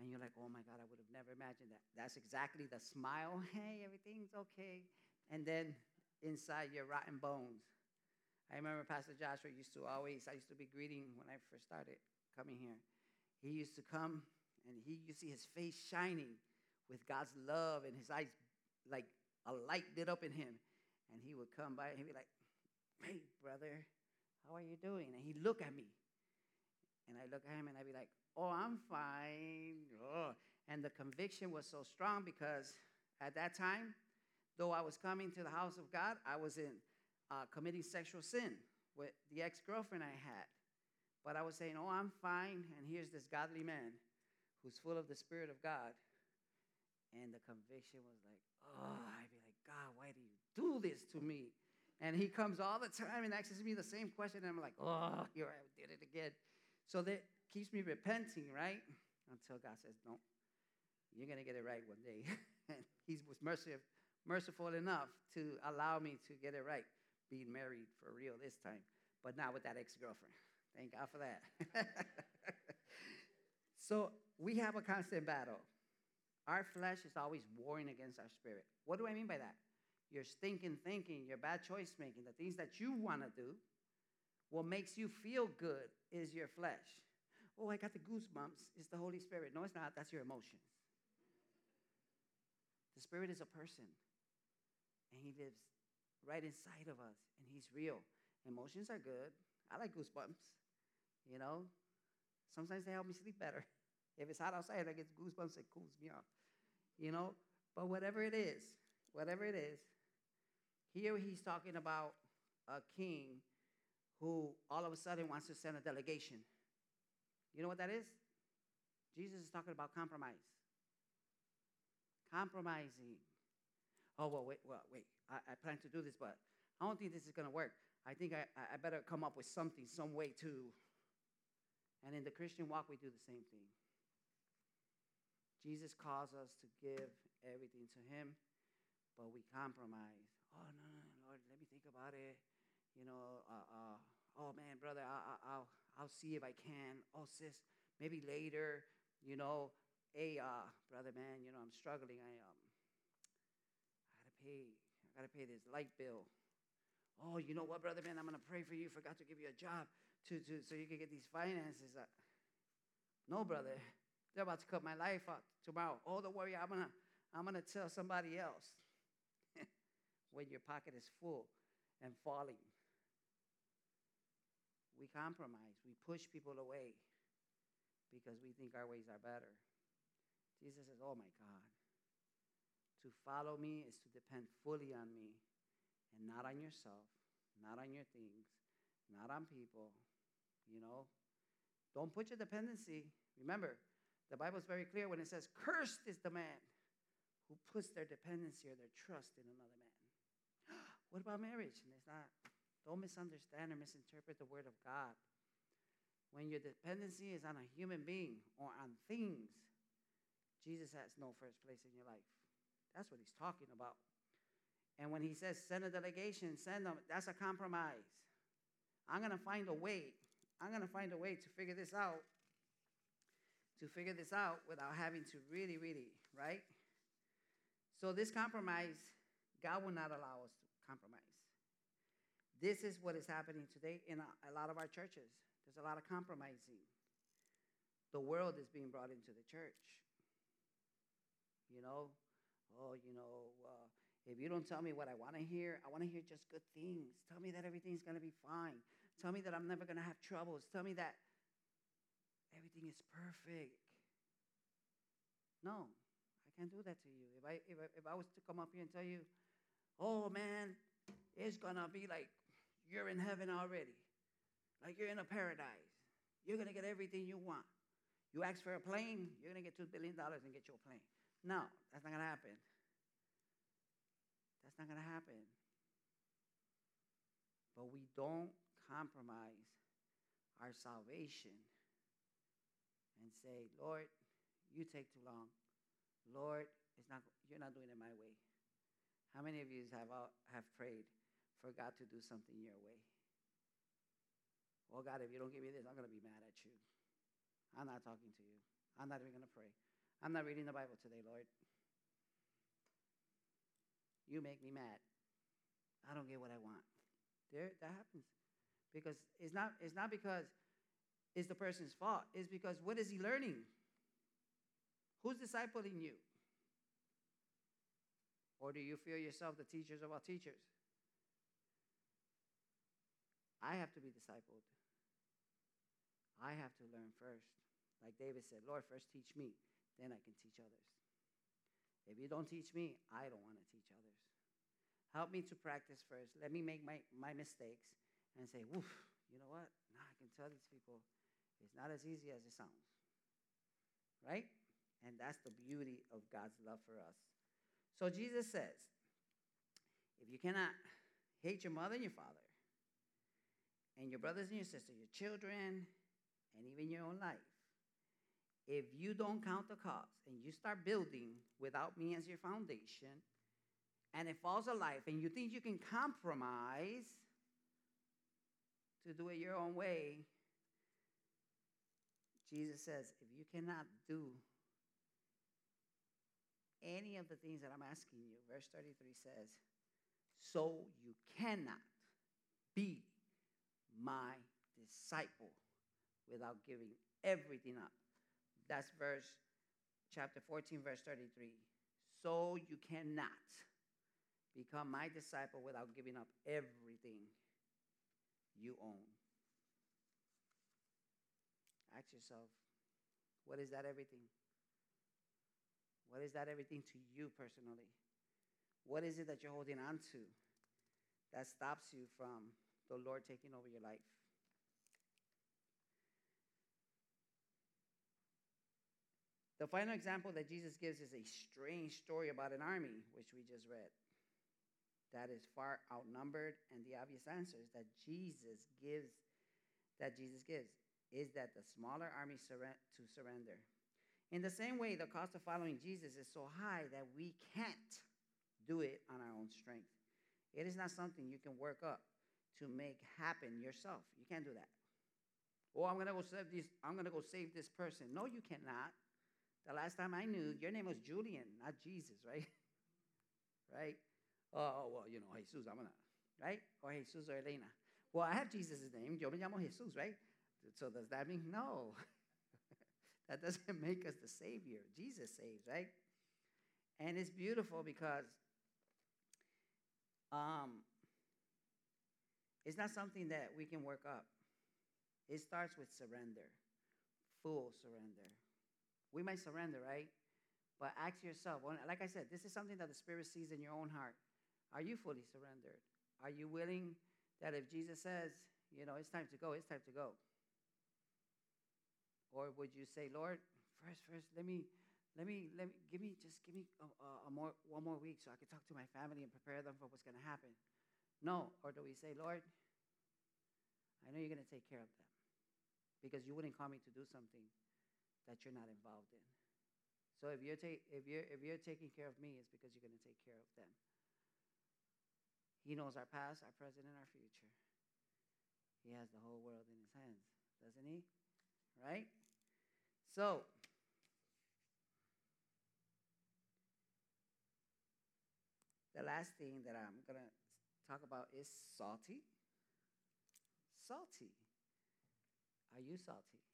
and you're like, oh my God, I would have never imagined that. That's exactly the smile. Hey, everything's okay. And then inside your rotten bones. I remember Pastor Joshua used to always, I used to be greeting when I first started coming here. He used to come and he you see his face shining with God's love and his eyes like a light lit up in him. And he would come by and he'd be like, Hey, brother, how are you doing? And he'd look at me. And I look at him and I'd be like, Oh, I'm fine. Oh. And the conviction was so strong because at that time, though I was coming to the house of God, I was in uh, committing sexual sin with the ex girlfriend I had. But I was saying, Oh, I'm fine. And here's this godly man who's full of the Spirit of God. And the conviction was like, Oh, I'd be like, God, why do you do this to me? And he comes all the time and asks me the same question. And I'm like, Oh, here I did it again. So that keeps me repenting, right? Until God says, No, you're going to get it right one day. and he was merciful, merciful enough to allow me to get it right being married for real this time, but not with that ex girlfriend. Thank God for that. so we have a constant battle. Our flesh is always warring against our spirit. What do I mean by that? Your stinking thinking, your bad choice making, the things that you want to do, what makes you feel good is your flesh. Oh, I got the goosebumps. It's the Holy Spirit. No, it's not. That's your emotions. The Spirit is a person, and He lives right inside of us, and He's real. Emotions are good. I like goosebumps. You know, sometimes they help me sleep better. If it's hot outside, I get goosebumps. It cools me off. You know, but whatever it is, whatever it is, here he's talking about a king who all of a sudden wants to send a delegation. You know what that is? Jesus is talking about compromise. Compromising. Oh, well, wait, well, wait. I, I plan to do this, but I don't think this is going to work. I think I, I better come up with something, some way to. And in the Christian walk, we do the same thing. Jesus calls us to give everything to Him, but we compromise. Oh, no, no, Lord, let me think about it. You know, uh, uh, oh, man, brother, I, I, I'll, I'll see if I can. Oh, sis, maybe later. You know, hey, uh, brother, man, you know, I'm struggling. I, um, pay I got to pay this light bill. Oh, you know what, brother man? I'm to pray for you. Forgot to give you a job to, to, so you can get these finances. Uh, no, brother. They're about to cut my life out tomorrow. Oh, don't worry. I'm to I'm gonna tell somebody else. when your pocket is full and falling. We compromise. We push people away because we think our ways are better. Jesus says, Oh my God, to follow me is to depend fully on me and not on yourself, not on your things, not on people. You know, don't put your dependency. Remember, the Bible is very clear when it says, Cursed is the man who puts their dependency or their trust in another man. what about marriage? And it's not, don't misunderstand or misinterpret the word of God. When your dependency is on a human being or on things, Jesus has no first place in your life. That's what he's talking about. And when he says send a delegation, send them, that's a compromise. I'm going to find a way. I'm going to find a way to figure this out. To figure this out without having to really, really, right? So, this compromise, God will not allow us to compromise. This is what is happening today in a, a lot of our churches. There's a lot of compromising. The world is being brought into the church. You know, oh, you know, uh, if you don't tell me what I want to hear, I want to hear just good things. Tell me that everything's going to be fine. Tell me that I'm never going to have troubles. Tell me that everything is perfect. No, I can't do that to you. If I, if I, if I was to come up here and tell you, oh man, it's gonna be like you're in heaven already, like you're in a paradise. You're gonna get everything you want. You ask for a plane, you're gonna get two billion dollars and get your plane. No, that's not gonna happen. That's not gonna happen. But we don't compromise our salvation and say, Lord, you take too long. Lord, it's not, you're not doing it my way. How many of you have, uh, have prayed for God to do something your way? Well, God, if you don't give me this, I'm going to be mad at you. I'm not talking to you. I'm not even going to pray. I'm not reading the Bible today, Lord. You make me mad. I don't get what I want. There, that happens. Because it's not, it's not because it's the person's fault. It's because what is he learning? Who's discipling you? Or do you feel yourself the teachers of all teachers? I have to be discipled. I have to learn first. Like David said, Lord, first teach me, then I can teach others. If you don't teach me, I don't want to teach others. Help me to practice first. Let me make my, my mistakes and say, woof, you know what? Now I can tell these people it's not as easy as it sounds. Right? And that's the beauty of God's love for us. So Jesus says, if you cannot hate your mother and your father, and your brothers and your sisters, your children, and even your own life, if you don't count the cost and you start building without me as your foundation, and it falls alive, and you think you can compromise to do it your own way, Jesus says, if you cannot do any of the things that I'm asking you. Verse 33 says, So you cannot be my disciple without giving everything up. That's verse chapter 14, verse 33. So you cannot become my disciple without giving up everything you own. Ask yourself, what is that everything? What is that everything to you personally? What is it that you're holding on to that stops you from the Lord taking over your life? The final example that Jesus gives is a strange story about an army, which we just read, that is far outnumbered, and the obvious answer is that Jesus gives, that Jesus gives, is that the smaller army surre- to surrender. In the same way, the cost of following Jesus is so high that we can't do it on our own strength. It is not something you can work up to make happen yourself. You can't do that. Oh, I'm gonna go save this. I'm gonna go save this person. No, you cannot. The last time I knew, your name was Julian, not Jesus, right? right? Oh, oh, well, you know, Jesus, I'm gonna, right? Or Jesus or Elena. Well, I have Jesus' name. Yo me llamo Jesus, right? So does that mean no? That doesn't make us the Savior. Jesus saves, right? And it's beautiful because um, it's not something that we can work up. It starts with surrender, full surrender. We might surrender, right? But ask yourself, like I said, this is something that the Spirit sees in your own heart. Are you fully surrendered? Are you willing that if Jesus says, you know, it's time to go, it's time to go? Or would you say, Lord, first, first, let me let me let me give me just give me a, a, more one more week so I can talk to my family and prepare them for what's going to happen. No, or do we say, Lord, I know you're going to take care of them because you wouldn't call me to do something that you're not involved in. So if you're ta- if you're if you're taking care of me, it's because you're going to take care of them. He knows our past, our present, and our future. He has the whole world in his hands, doesn't he? Right? So, the last thing that I'm going to talk about is salty. Salty. Are you salty?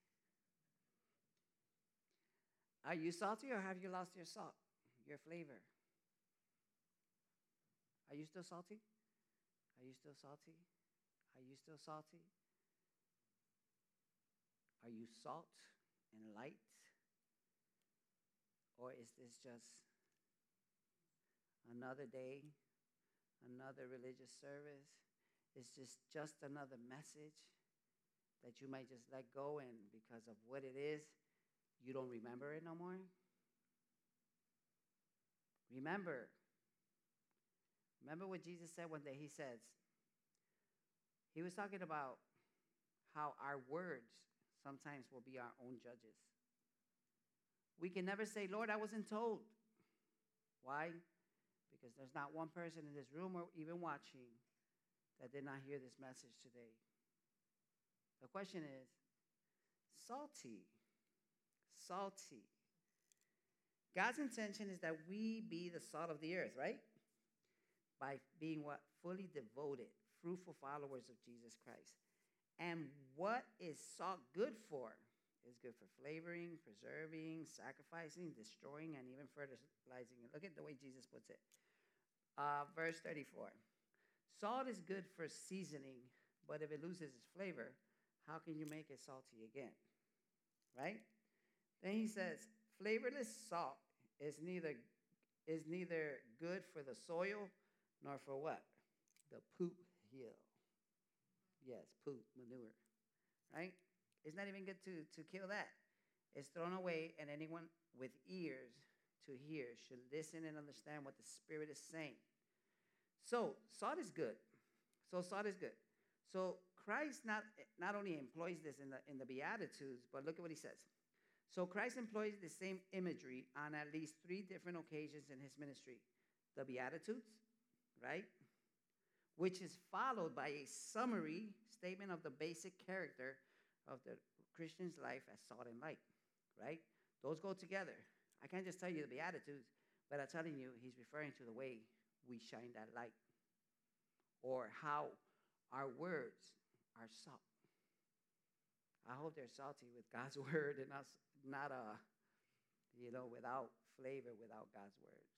Are you salty or have you lost your salt, your flavor? Are you still salty? Are you still salty? Are you still salty? Are you salt and light? Or is this just another day, another religious service? It's just just another message that you might just let go and because of what it is, you don't remember it no more? Remember. Remember what Jesus said one day? He says, he was talking about how our words sometimes will be our own judges. We can never say, Lord, I wasn't told. Why? Because there's not one person in this room or even watching that did not hear this message today. The question is salty. Salty. God's intention is that we be the salt of the earth, right? By being what? Fully devoted, fruitful followers of Jesus Christ. And what is salt good for? It's good for flavoring, preserving, sacrificing, destroying, and even fertilizing. Look at the way Jesus puts it. Uh, verse 34 Salt is good for seasoning, but if it loses its flavor, how can you make it salty again? Right? Then he says, flavorless salt is neither is neither good for the soil nor for what? The poop hill. Yes, poop, manure. Right? It's not even good to, to kill that. It's thrown away, and anyone with ears to hear should listen and understand what the Spirit is saying. So, salt is good. So, salt is good. So, Christ not, not only employs this in the, in the Beatitudes, but look at what he says. So, Christ employs the same imagery on at least three different occasions in his ministry the Beatitudes, right? Which is followed by a summary statement of the basic character of the Christian's life as salt and light, right? Those go together. I can't just tell you the Beatitudes, but I'm telling you, he's referring to the way we shine that light or how our words are salt. I hope they're salty with God's word and not, not a, you know, without flavor, without God's words.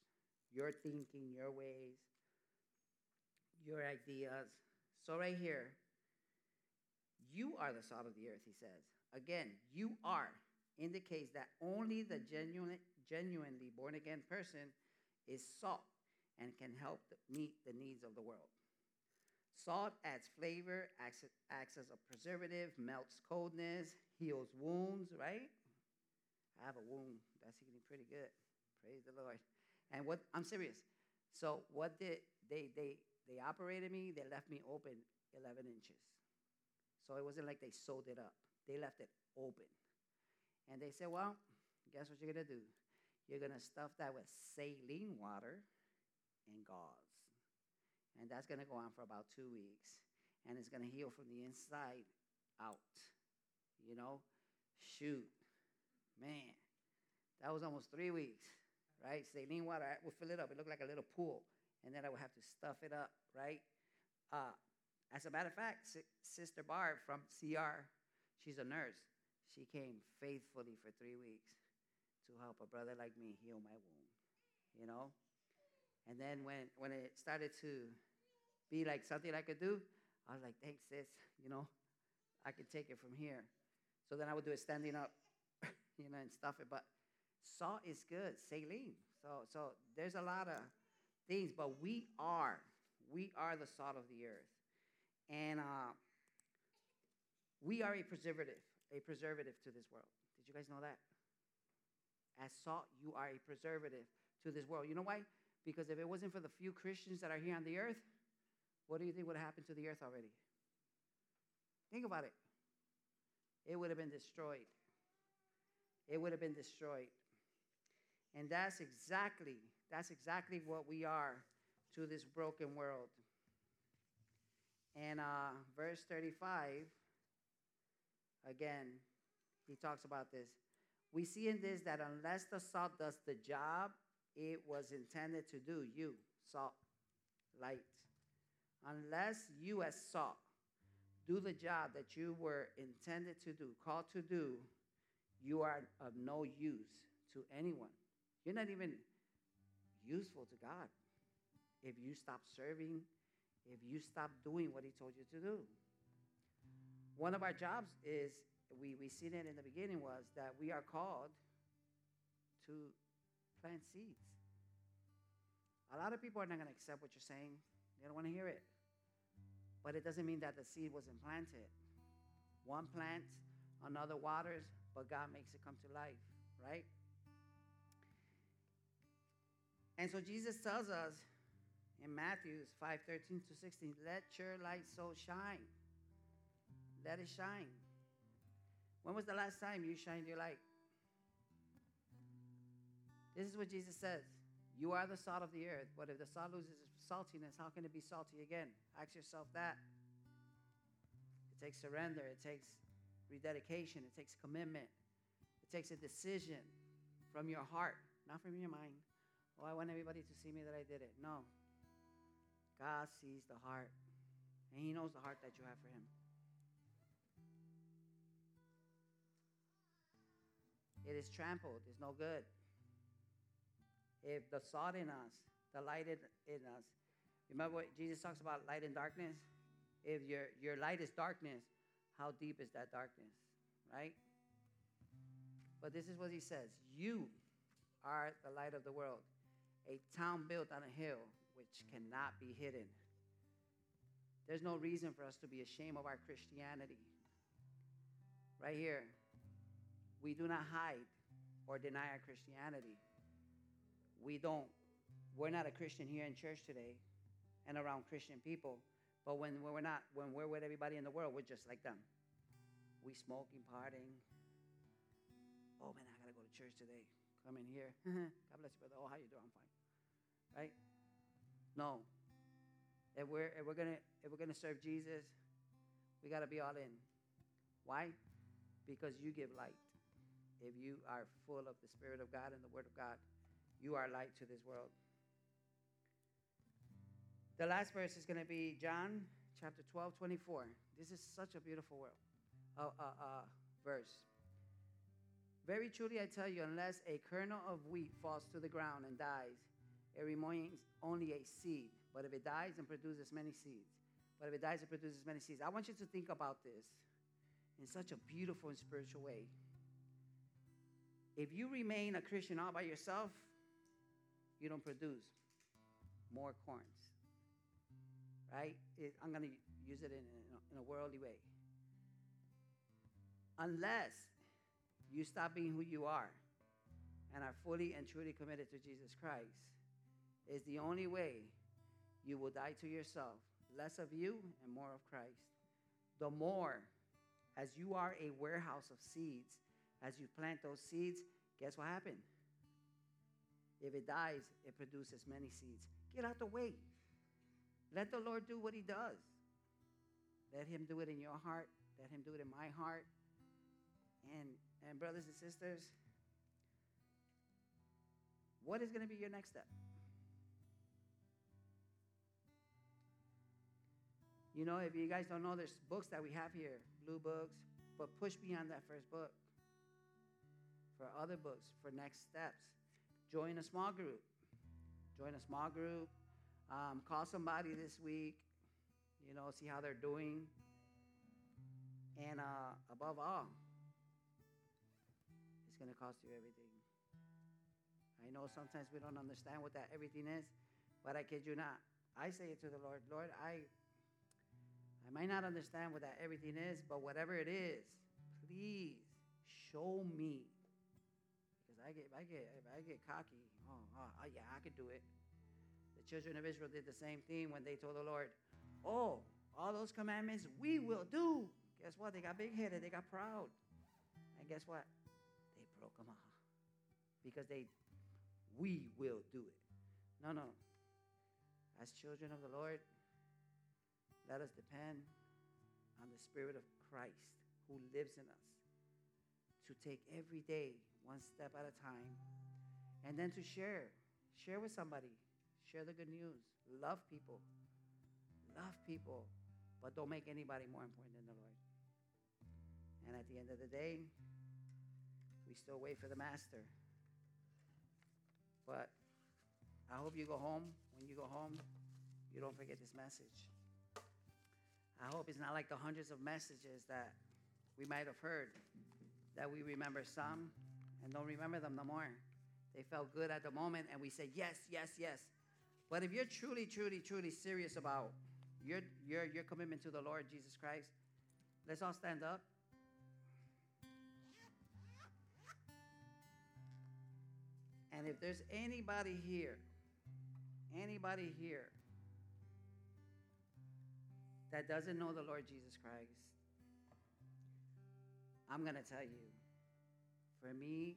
Your thinking, your ways, your ideas. So, right here, you are the salt of the earth, he says. Again, you are indicates that only the genuine, genuinely born again person is salt and can help meet the needs of the world. Salt adds flavor, acts, acts as a preservative, melts coldness, heals wounds, right? I have a wound that's healing pretty good. Praise the Lord. And what I'm serious. So what did they they they operated me, they left me open 11 inches. So it wasn't like they sewed it up. They left it open. And they said, well, guess what you're to do? You're to stuff that with saline water and gauze. And that's to go on for about two weeks. And it's to heal from the inside out. You know? Shoot. Man. That was almost three weeks, right? Saline water, I would fill it up. It looked like a little pool. And then I would have to stuff it up, right? Uh, as a matter of fact, Sister Barb from CR, she's a nurse. She came faithfully for three weeks to help a brother like me heal my wound, you know? And then when, when it started to be like something I could do, I was like, thanks, sis, you know, I could take it from here. So then I would do it standing up, you know, and stuff. But salt is good, saline. So, so there's a lot of things, but we are, we are the salt of the earth. And uh, we are a preservative, a preservative to this world. Did you guys know that? As salt, you are a preservative to this world. You know why? Because if it wasn't for the few Christians that are here on the earth, what do you think would have happened to the earth already? Think about it. It would have been destroyed. It would have been destroyed. And that's exactly, that's exactly what we are to this broken world. And uh, verse 35, again, he talks about this. We see in this that unless the salt does the job it was intended to do, you, salt, light, unless you, as salt, do the job that you were intended to do, called to do, you are of no use to anyone. You're not even useful to God if you stop serving, if you stop doing what He told you to do. One of our jobs is, we, we seen it in the beginning, was that we are called to plant seeds. A lot of people are not going to accept what you're saying, they don't want to hear it. But it doesn't mean that the seed wasn't planted. One plants, another waters, but God makes it come to life, right? And so Jesus tells us in Matthew 5 13 to 16, let your light so shine. Let it shine. When was the last time you shined your light? This is what Jesus says. You are the salt of the earth, but if the salt loses its saltiness, how can it be salty again? Ask yourself that. It takes surrender, it takes rededication, it takes commitment, it takes a decision from your heart, not from your mind. Oh, I want everybody to see me that I did it. No. God sees the heart, and He knows the heart that you have for Him. It is trampled, it's no good. If the salt in us, the light in, us, remember what Jesus talks about light and darkness? If your, your light is darkness, how deep is that darkness, right? But this is what he says You are the light of the world, a town built on a hill which cannot be hidden. There's no reason for us to be ashamed of our Christianity. Right here, we do not hide or deny our Christianity. We don't, we're not a Christian here in church today and around Christian people, but when we're not, when we're with everybody in the world, we're just like them. We smoking, partying. Oh man, I gotta go to church today. Come in here. God bless you, brother. Oh, how you doing? I'm fine. Right? No. If we're if we're gonna if we're gonna serve Jesus, we gotta be all in. Why? Because you give light. If you are full of the Spirit of God and the Word of God, you are light to this world. The last verse is going to be John chapter 12, 24. This is such a beautiful uh, uh, uh, verse. Very truly, I tell you, unless a kernel of wheat falls to the ground and dies, it remains only a seed. But if it dies and produces many seeds, but if it dies, it produces many seeds. I want you to think about this in such a beautiful and spiritual way. If you remain a Christian all by yourself, you don't produce more corns. Right? It, I'm going to use it in, in, a, in a worldly way. Unless you stop being who you are and are fully and truly committed to Jesus Christ, is the only way you will die to yourself. Less of you and more of Christ. The more, as you are a warehouse of seeds, as you plant those seeds, guess what happened? If it dies, it produces many seeds. Get out the way. Let the Lord do what He does. Let Him do it in your heart. Let Him do it in my heart. And, and brothers and sisters, what is going to be your next step? You know, if you guys don't know, there's books that we have here, blue books, but push beyond that first book for other books, for next steps. Join a small group. Join a small group. Um, call somebody this week. You know, see how they're doing. And uh, above all, it's going to cost you everything. I know sometimes we don't understand what that everything is, but I kid you not. I say it to the Lord, Lord, I I might not understand what that everything is, but whatever it is, please show me Because I get, I get, I get cocky. Oh, oh, oh, yeah, I could do it. Children of Israel did the same thing when they told the Lord, "Oh, all those commandments we will do." Guess what? They got big-headed. They got proud, and guess what? They broke them off because they, we will do it. No, no. As children of the Lord, let us depend on the Spirit of Christ who lives in us to take every day one step at a time and then to share. Share with somebody. Share the good news. Love people. Love people. But don't make anybody more important than the Lord. And at the end of the day, we still wait for the Master. But I hope you go home. When you go home, you don't forget this message. I hope it's not like the hundreds of messages that we might have heard, that we remember some and don't remember them no more. They felt good at the moment, and we say, yes, yes, yes. But if you're truly, truly, truly serious about your, your, your commitment to the Lord Jesus Christ, let's all stand up. And if there's anybody here, anybody here that doesn't know the Lord Jesus Christ, I'm going to tell you, for me,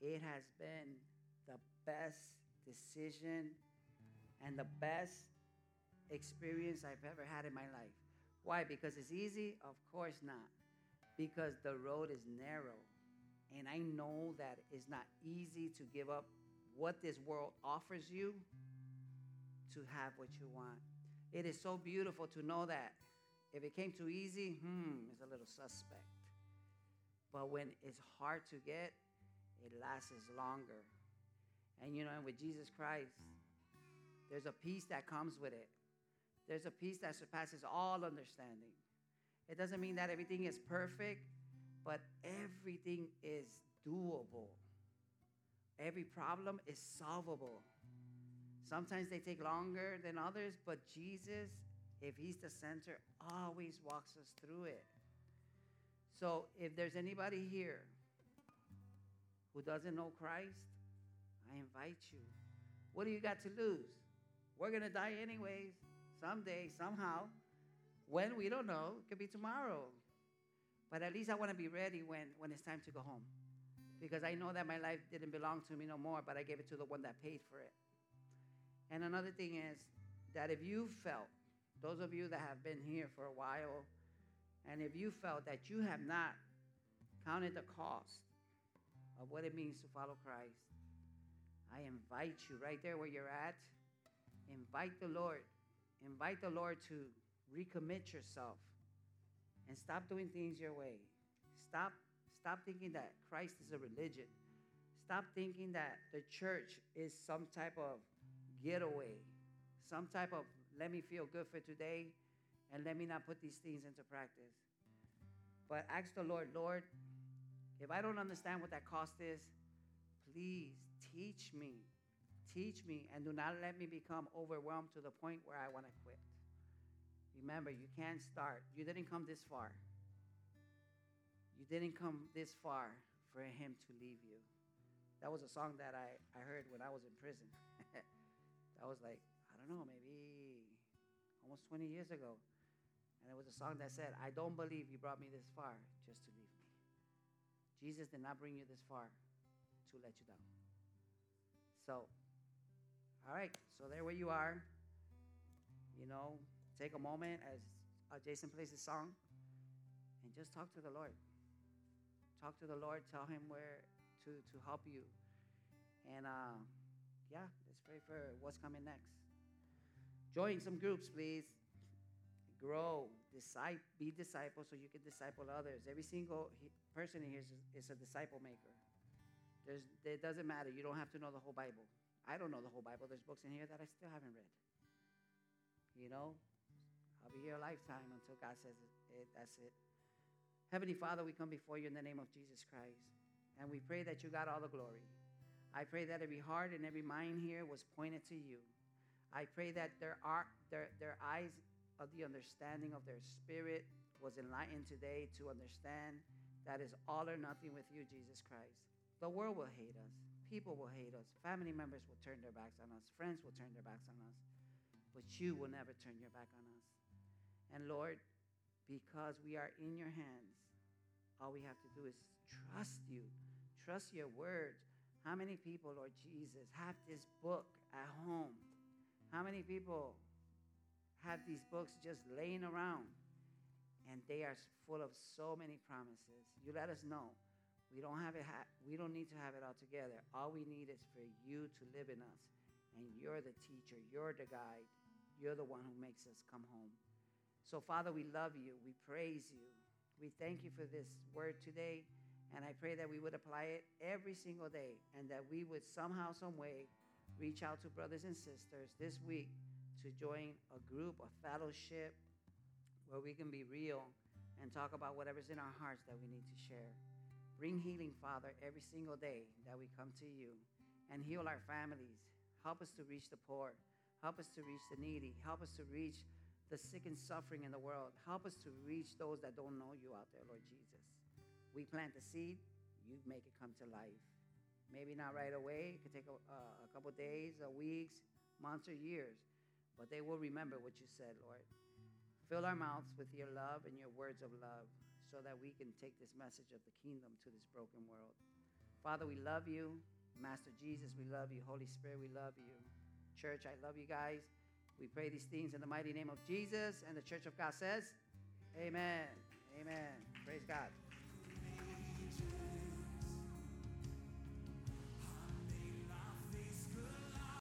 it has been the best decision and the best experience I've ever had in my life. Why? Because it's easy? Of course not. Because the road is narrow. And I know that it's not easy to give up what this world offers you to have what you want. It is so beautiful to know that if it came too easy, hmm, it's a little suspect. But when it's hard to get, it lasts longer. And you know, and with Jesus Christ, there's a peace that comes with it. There's a peace that surpasses all understanding. It doesn't mean that everything is perfect, but everything is doable. Every problem is solvable. Sometimes they take longer than others, but Jesus, if He's the center, always walks us through it. So if there's anybody here who doesn't know Christ, I invite you. What do you got to lose? We're going to die anyways, someday, somehow. When, we don't know. It could be tomorrow. But at least I want to be ready when, when it's time to go home. Because I know that my life didn't belong to me no more, but I gave it to the one that paid for it. And another thing is that if you felt, those of you that have been here for a while, and if you felt that you have not counted the cost of what it means to follow Christ, I invite you right there where you're at, invite the Lord. Invite the Lord to recommit yourself and stop doing things your way. Stop, stop thinking that Christ is a religion. Stop thinking that the church is some type of getaway, some type of let me feel good for today and let me not put these things into practice. But ask the Lord, Lord, if I don't understand what that cost is, please teach me. Teach me and do not let me become overwhelmed to the point where I want to quit. Remember, you can't start. You didn't come this far. You didn't come this far for him to leave you. That was a song that I, I heard when I was in prison. that was like, I don't know, maybe almost 20 years ago. And it was a song that said, I don't believe you brought me this far just to leave me. Jesus did not bring you this far to let you down. So, all right, so there where you are. You know, take a moment as Jason plays the song and just talk to the Lord. Talk to the Lord. Tell Him where to, to help you. And uh, yeah, let's pray for what's coming next. Join some groups, please. Grow, disciple, be disciples so you can disciple others. Every single person in here is, is a disciple maker. There's, it doesn't matter. You don't have to know the whole Bible. I don't know the whole Bible. There's books in here that I still haven't read. You know, I'll be here a lifetime until God says it, it, that's it. Heavenly Father, we come before you in the name of Jesus Christ, and we pray that you got all the glory. I pray that every heart and every mind here was pointed to you. I pray that their, are, their, their eyes of the understanding of their spirit was enlightened today to understand that is all or nothing with you, Jesus Christ. The world will hate us. People will hate us. Family members will turn their backs on us. Friends will turn their backs on us. But you will never turn your back on us. And Lord, because we are in your hands, all we have to do is trust you, trust your word. How many people, Lord Jesus, have this book at home? How many people have these books just laying around? And they are full of so many promises. You let us know. We don't have it. Ha- we don't need to have it all together. All we need is for you to live in us, and you're the teacher. You're the guide. You're the one who makes us come home. So, Father, we love you. We praise you. We thank you for this word today. And I pray that we would apply it every single day and that we would somehow, some way, reach out to brothers and sisters this week to join a group, a fellowship where we can be real and talk about whatever's in our hearts that we need to share. Bring healing, Father, every single day that we come to you and heal our families. Help us to reach the poor. Help us to reach the needy. Help us to reach the sick and suffering in the world. Help us to reach those that don't know you out there, Lord Jesus. We plant the seed, you make it come to life. Maybe not right away. It could take a, a couple days, or weeks, months, or years. But they will remember what you said, Lord. Fill our mouths with your love and your words of love so that we can take this message of the kingdom to this broken world. Father, we love you. Master Jesus, we love you. Holy Spirit, we love you. Church, I love you guys. We pray these things in the mighty name of Jesus. And the church of God says, Amen. Amen. Praise God.